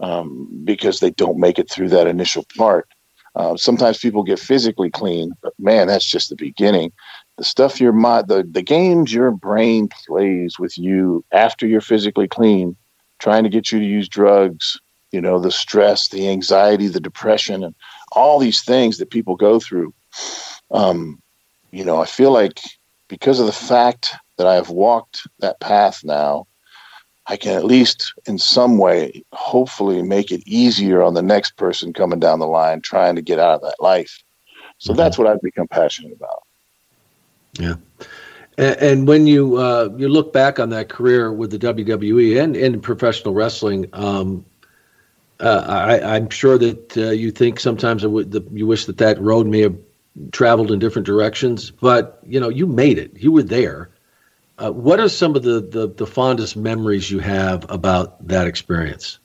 um, because they don't make it through that initial part. Uh, sometimes people get physically clean, but man, that's just the beginning. The stuff your mind, the, the games your brain plays with you after you're physically clean, trying to get you to use drugs, you know, the stress, the anxiety, the depression, and all these things that people go through. Um, you know, I feel like because of the fact that I have walked that path now, I can at least in some way, hopefully, make it easier on the next person coming down the line trying to get out of that life. So mm-hmm. that's what I've become passionate about.
Yeah. And, and when you uh, you look back on that career with the WWE and in professional wrestling, um, uh, I, am sure that uh, you think sometimes the, you wish that that road may have traveled in different directions, but you know you made it. You were there. Uh, what are some of the, the, the fondest memories you have about that experience?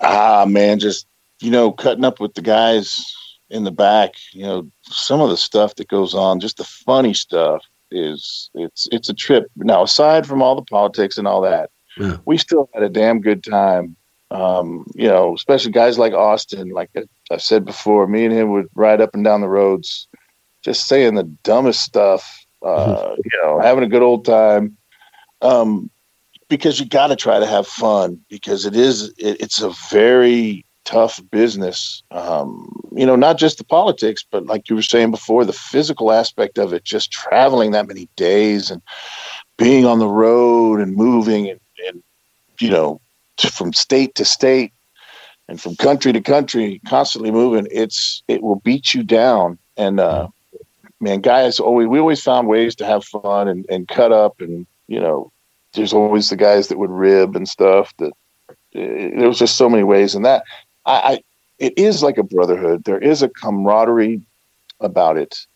Ah, man, just you know, cutting up with the guys in the back. You know, some of the stuff that goes on, just the funny stuff, is it's it's a trip. Now, aside from all the politics and all that, yeah. we still had a damn good time. Um, you know, especially guys like Austin. Like I said before, me and him would ride up and down the roads, just saying the dumbest stuff uh, you know, having a good old time. Um, because you got to try to have fun because it is it, it's a very tough business. Um, you know, not just the politics, but like you were saying before, the physical aspect of it, just traveling that many days and being on the road and moving and, and you know, from state to state and from country to country, constantly moving. It's it will beat you down, and uh, man, guys always we always found ways to have fun and, and cut up and you know, there's always the guys that would rib and stuff that it, there was just so many ways and that I, I it is like a brotherhood. There is a camaraderie about it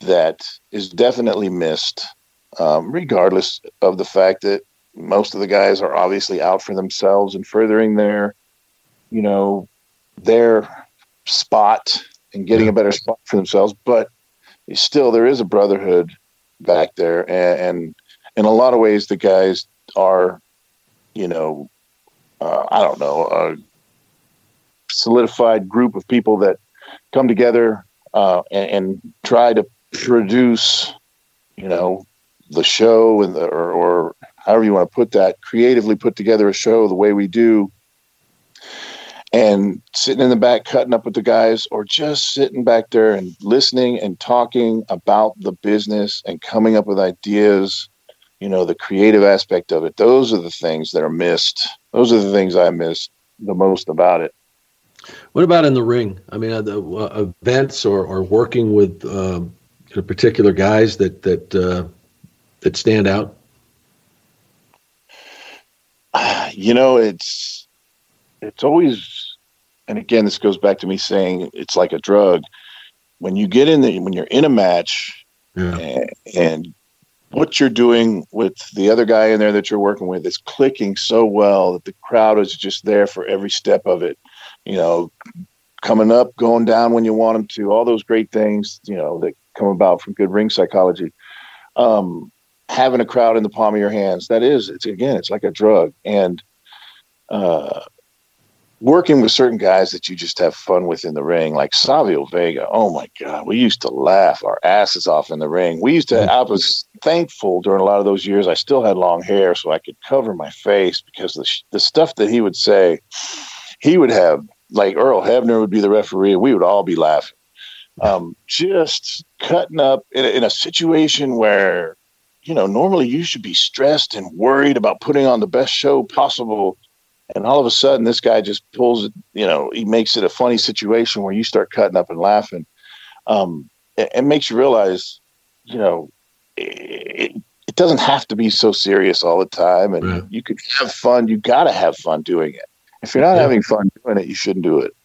that is definitely missed, um, regardless of the fact that most of the guys are obviously out for themselves and furthering their, you know, their spot and getting a better spot for themselves. But still there is a brotherhood back there, and, and in a lot of ways, the guys are, you know, uh, I don't know, a solidified group of people that come together uh, and, and, try to produce, you know, the show and the, or, or however you want to put that, creatively put together a show the way we do and sitting in the back cutting up with the guys or just sitting back there and listening and talking about the business and coming up with ideas you know the creative aspect of it. Those are the things that are missed. Those are the things i miss the most about it.
What about in the ring? I mean the uh, events or, or working with uh, particular guys that that uh, that stand out
you know it's it's always, and again, this goes back to me saying it's like a drug. When you get in the, when you're in a match, yeah. and, and what you're doing with the other guy in there that you're working with is clicking so well that the crowd is just there for every step of it. You know, coming up, going down when you want them to, all those great things, you know, that come about from good ring psychology. Um, having a crowd in the palm of your hands, that is, it's again, it's like a drug. And uh, working with certain guys that you just have fun with in the ring, like Savio Vega. Oh my God, we used to laugh our asses off in the ring. We used to. I was thankful during a lot of those years. I still had long hair, so I could cover my face because the the stuff that he would say, he would have like Earl Hebner would be the referee, and we would all be laughing. Um, just cutting up in a, in a situation where you know normally you should be stressed and worried about putting on the best show possible and all of a sudden, this guy just pulls it, you know, he makes it a funny situation where you start cutting up and laughing. Um, it, it makes you realize, you know, it, it, doesn't have to be so serious all the time. And right. you could have fun. You got to have fun doing it. If you're not yeah. having fun doing it, you shouldn't do it.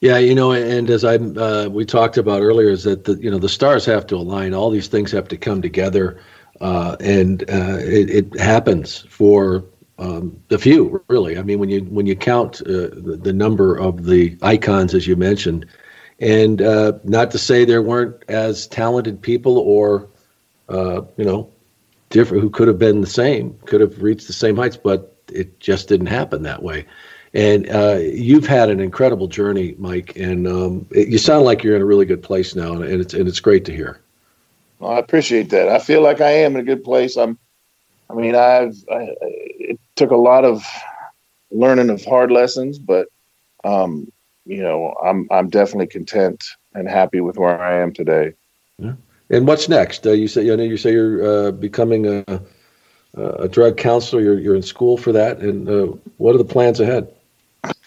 Yeah, you know, and as I uh, we talked about earlier, is that the you know the stars have to align. All these things have to come together uh, and uh, it, it, happens for um, the few, really. I mean, when you when you count uh, the, the, number of the icons, as you mentioned, and uh, not to say there weren't as talented people or uh, you know different who could have been the same, could have reached the same heights, but it just didn't happen that way. And uh, you've had an incredible journey, Mike, and um, it, you sound like you're in a really good place now, and it's and it's great to hear.
Well, I appreciate that. I feel like I am in a good place. I'm. I mean, I've. I, it took a lot of learning of hard lessons, but um, you know, I'm I'm definitely content and happy with where I am today.
Yeah. And what's next? Uh, you say you know you say you're uh, becoming a a drug counselor. You're you're in school for that, and uh, what are the plans ahead?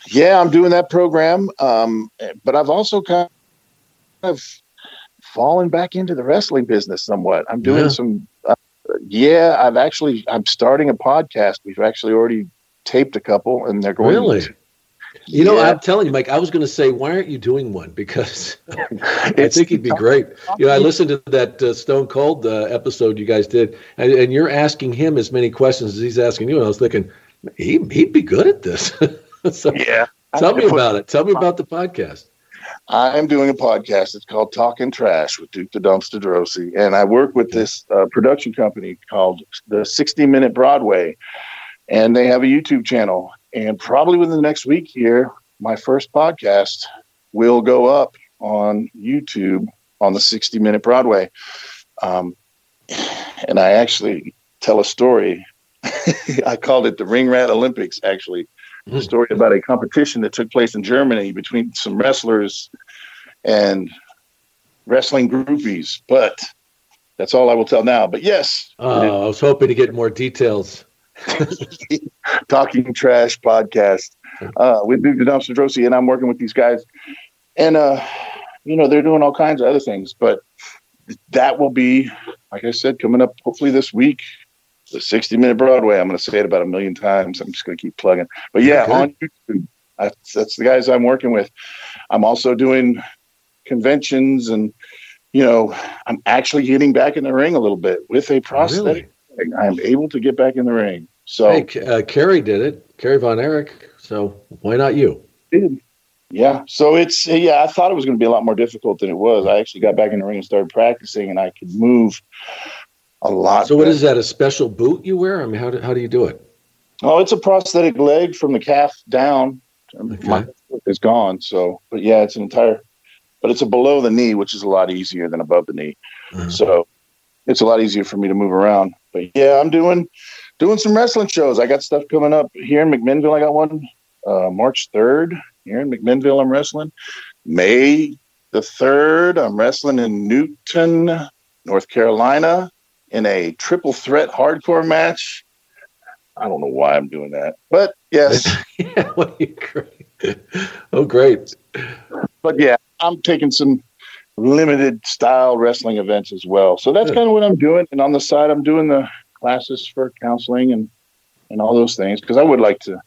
Yeah, I'm doing that program. Um, but I've also kind of fallen back into the wrestling business somewhat. I'm doing yeah. some, uh, yeah, I've actually, I'm starting a podcast. We've actually already taped a couple and they're going
really? To, you know, I'm telling you, Mike, I was going to say, why aren't you doing one? Because I think it'd be great. You know, I listened to that uh, Stone Cold uh, episode you guys did, and, and, you're asking him as many questions as he's asking you. And I was thinking, he, he'd be good at this.
so, yeah.
Tell me about it. Tell me about the podcast.
I'm doing a podcast. It's called Talking Trash with Duke the Dumpster Droese. And I work with this uh, production company called the 60 Minute Broadway. And they have a YouTube channel. And probably within the next week here, my first podcast will go up on YouTube on the 60 Minute Broadway. Um, and I actually tell a story. I called it the Ring Rat Olympics, actually a story about a competition that took place in Germany between some wrestlers and wrestling groupies. But that's all I will tell now. But yes,
uh, I was hoping to get more details.
Talking Trash podcast uh, with Duke the Dumpster and I'm working with these guys, and uh, you know they're doing all kinds of other things, but that will be, like I said, coming up hopefully this week the 60 minute Broadway. I'm going to say it about a million times. I'm just going to keep plugging. But yeah, okay. on YouTube, that's, that's the guys I'm working with. I'm also doing conventions and, you know, I'm actually getting back in the ring a little bit with a prosthetic. Really? I'm able to get back in the ring. So,
hey, uh, Kerry did it, Kerry Von Erich. So why not you?
Did. Yeah. So it's, yeah, I thought it was going to be a lot more difficult than it was. I actually got back in the ring and started practicing and I could move a lot.
So, what better. is that? A special boot you wear? I mean, how do, how do you do it?
Oh, it's a prosthetic leg from the calf down. Okay. My is gone. So, but yeah, it's an entire, but it's a below the knee, which is a lot easier than above the knee. Mm-hmm. So, it's a lot easier for me to move around. But yeah, I'm doing doing some wrestling shows. I got stuff coming up here in McMinnville. I got one uh, March 3rd here in McMinnville. I'm wrestling. May the 3rd, I'm wrestling in Newton, North Carolina in a triple threat hardcore match. I don't know why I'm doing that, but yes.
yeah, well, great. Oh, great.
But yeah, I'm taking some limited style wrestling events as well. So that's kind of what I'm doing. And on the side, I'm doing the classes for counseling and and all those things because I would like to.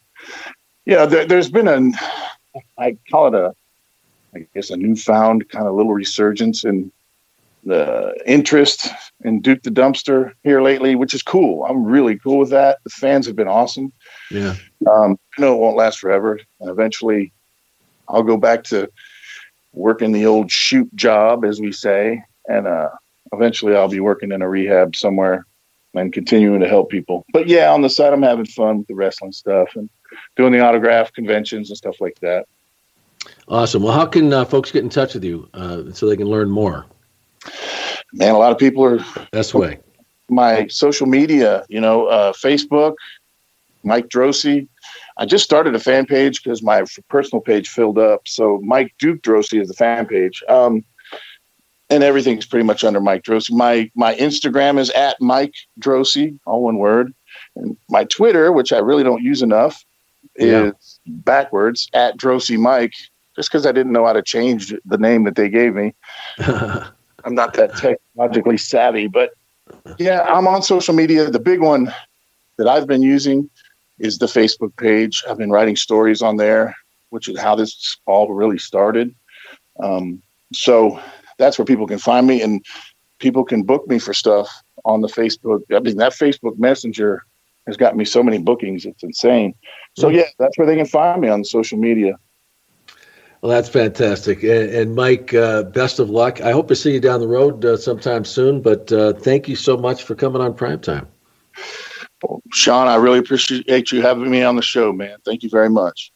Yeah, there, there's been a, I call it a, I guess a newfound kind of little resurgence in the interest in Duke the Dumpster here lately, which is cool. I'm really cool with that. The fans have been awesome.
Yeah.
Um, I know it won't last forever. And eventually I'll go back to working the old shoot job, as we say. And uh, eventually I'll be working in a rehab somewhere and continuing to help people. But yeah, on the side, I'm having fun with the wrestling stuff and doing the autograph conventions and stuff like that.
Awesome. Well, how can uh, folks get in touch with you uh, so they can learn more?
Man, a lot of people are.
That's way.
My social media, you know, uh, Facebook, Mike Droese. I just started a fan page because my personal page filled up. So Mike Duke Droese is the fan page. Um, and everything's pretty much under Mike Droese. My my Instagram is at Mike Droese, all one word. And my Twitter, which I really don't use enough, yeah. is backwards at Droese Mike, just because I didn't know how to change the name that they gave me. I'm not that technologically savvy, but yeah, I'm on social media. The big one that I've been using is the Facebook page. I've been writing stories on there, which is how this all really started. Um, so that's where people can find me and people can book me for stuff on the Facebook. I mean, that Facebook Messenger has got me so many bookings. It's insane. So yeah, that's where they can find me on social media.
Well, that's fantastic. And, and Mike, uh, best of luck. I hope to see you down the road uh, sometime soon. But uh, thank you so much for coming on Primetime.
Well, Sean, I really appreciate you having me on the show, man. Thank you very much.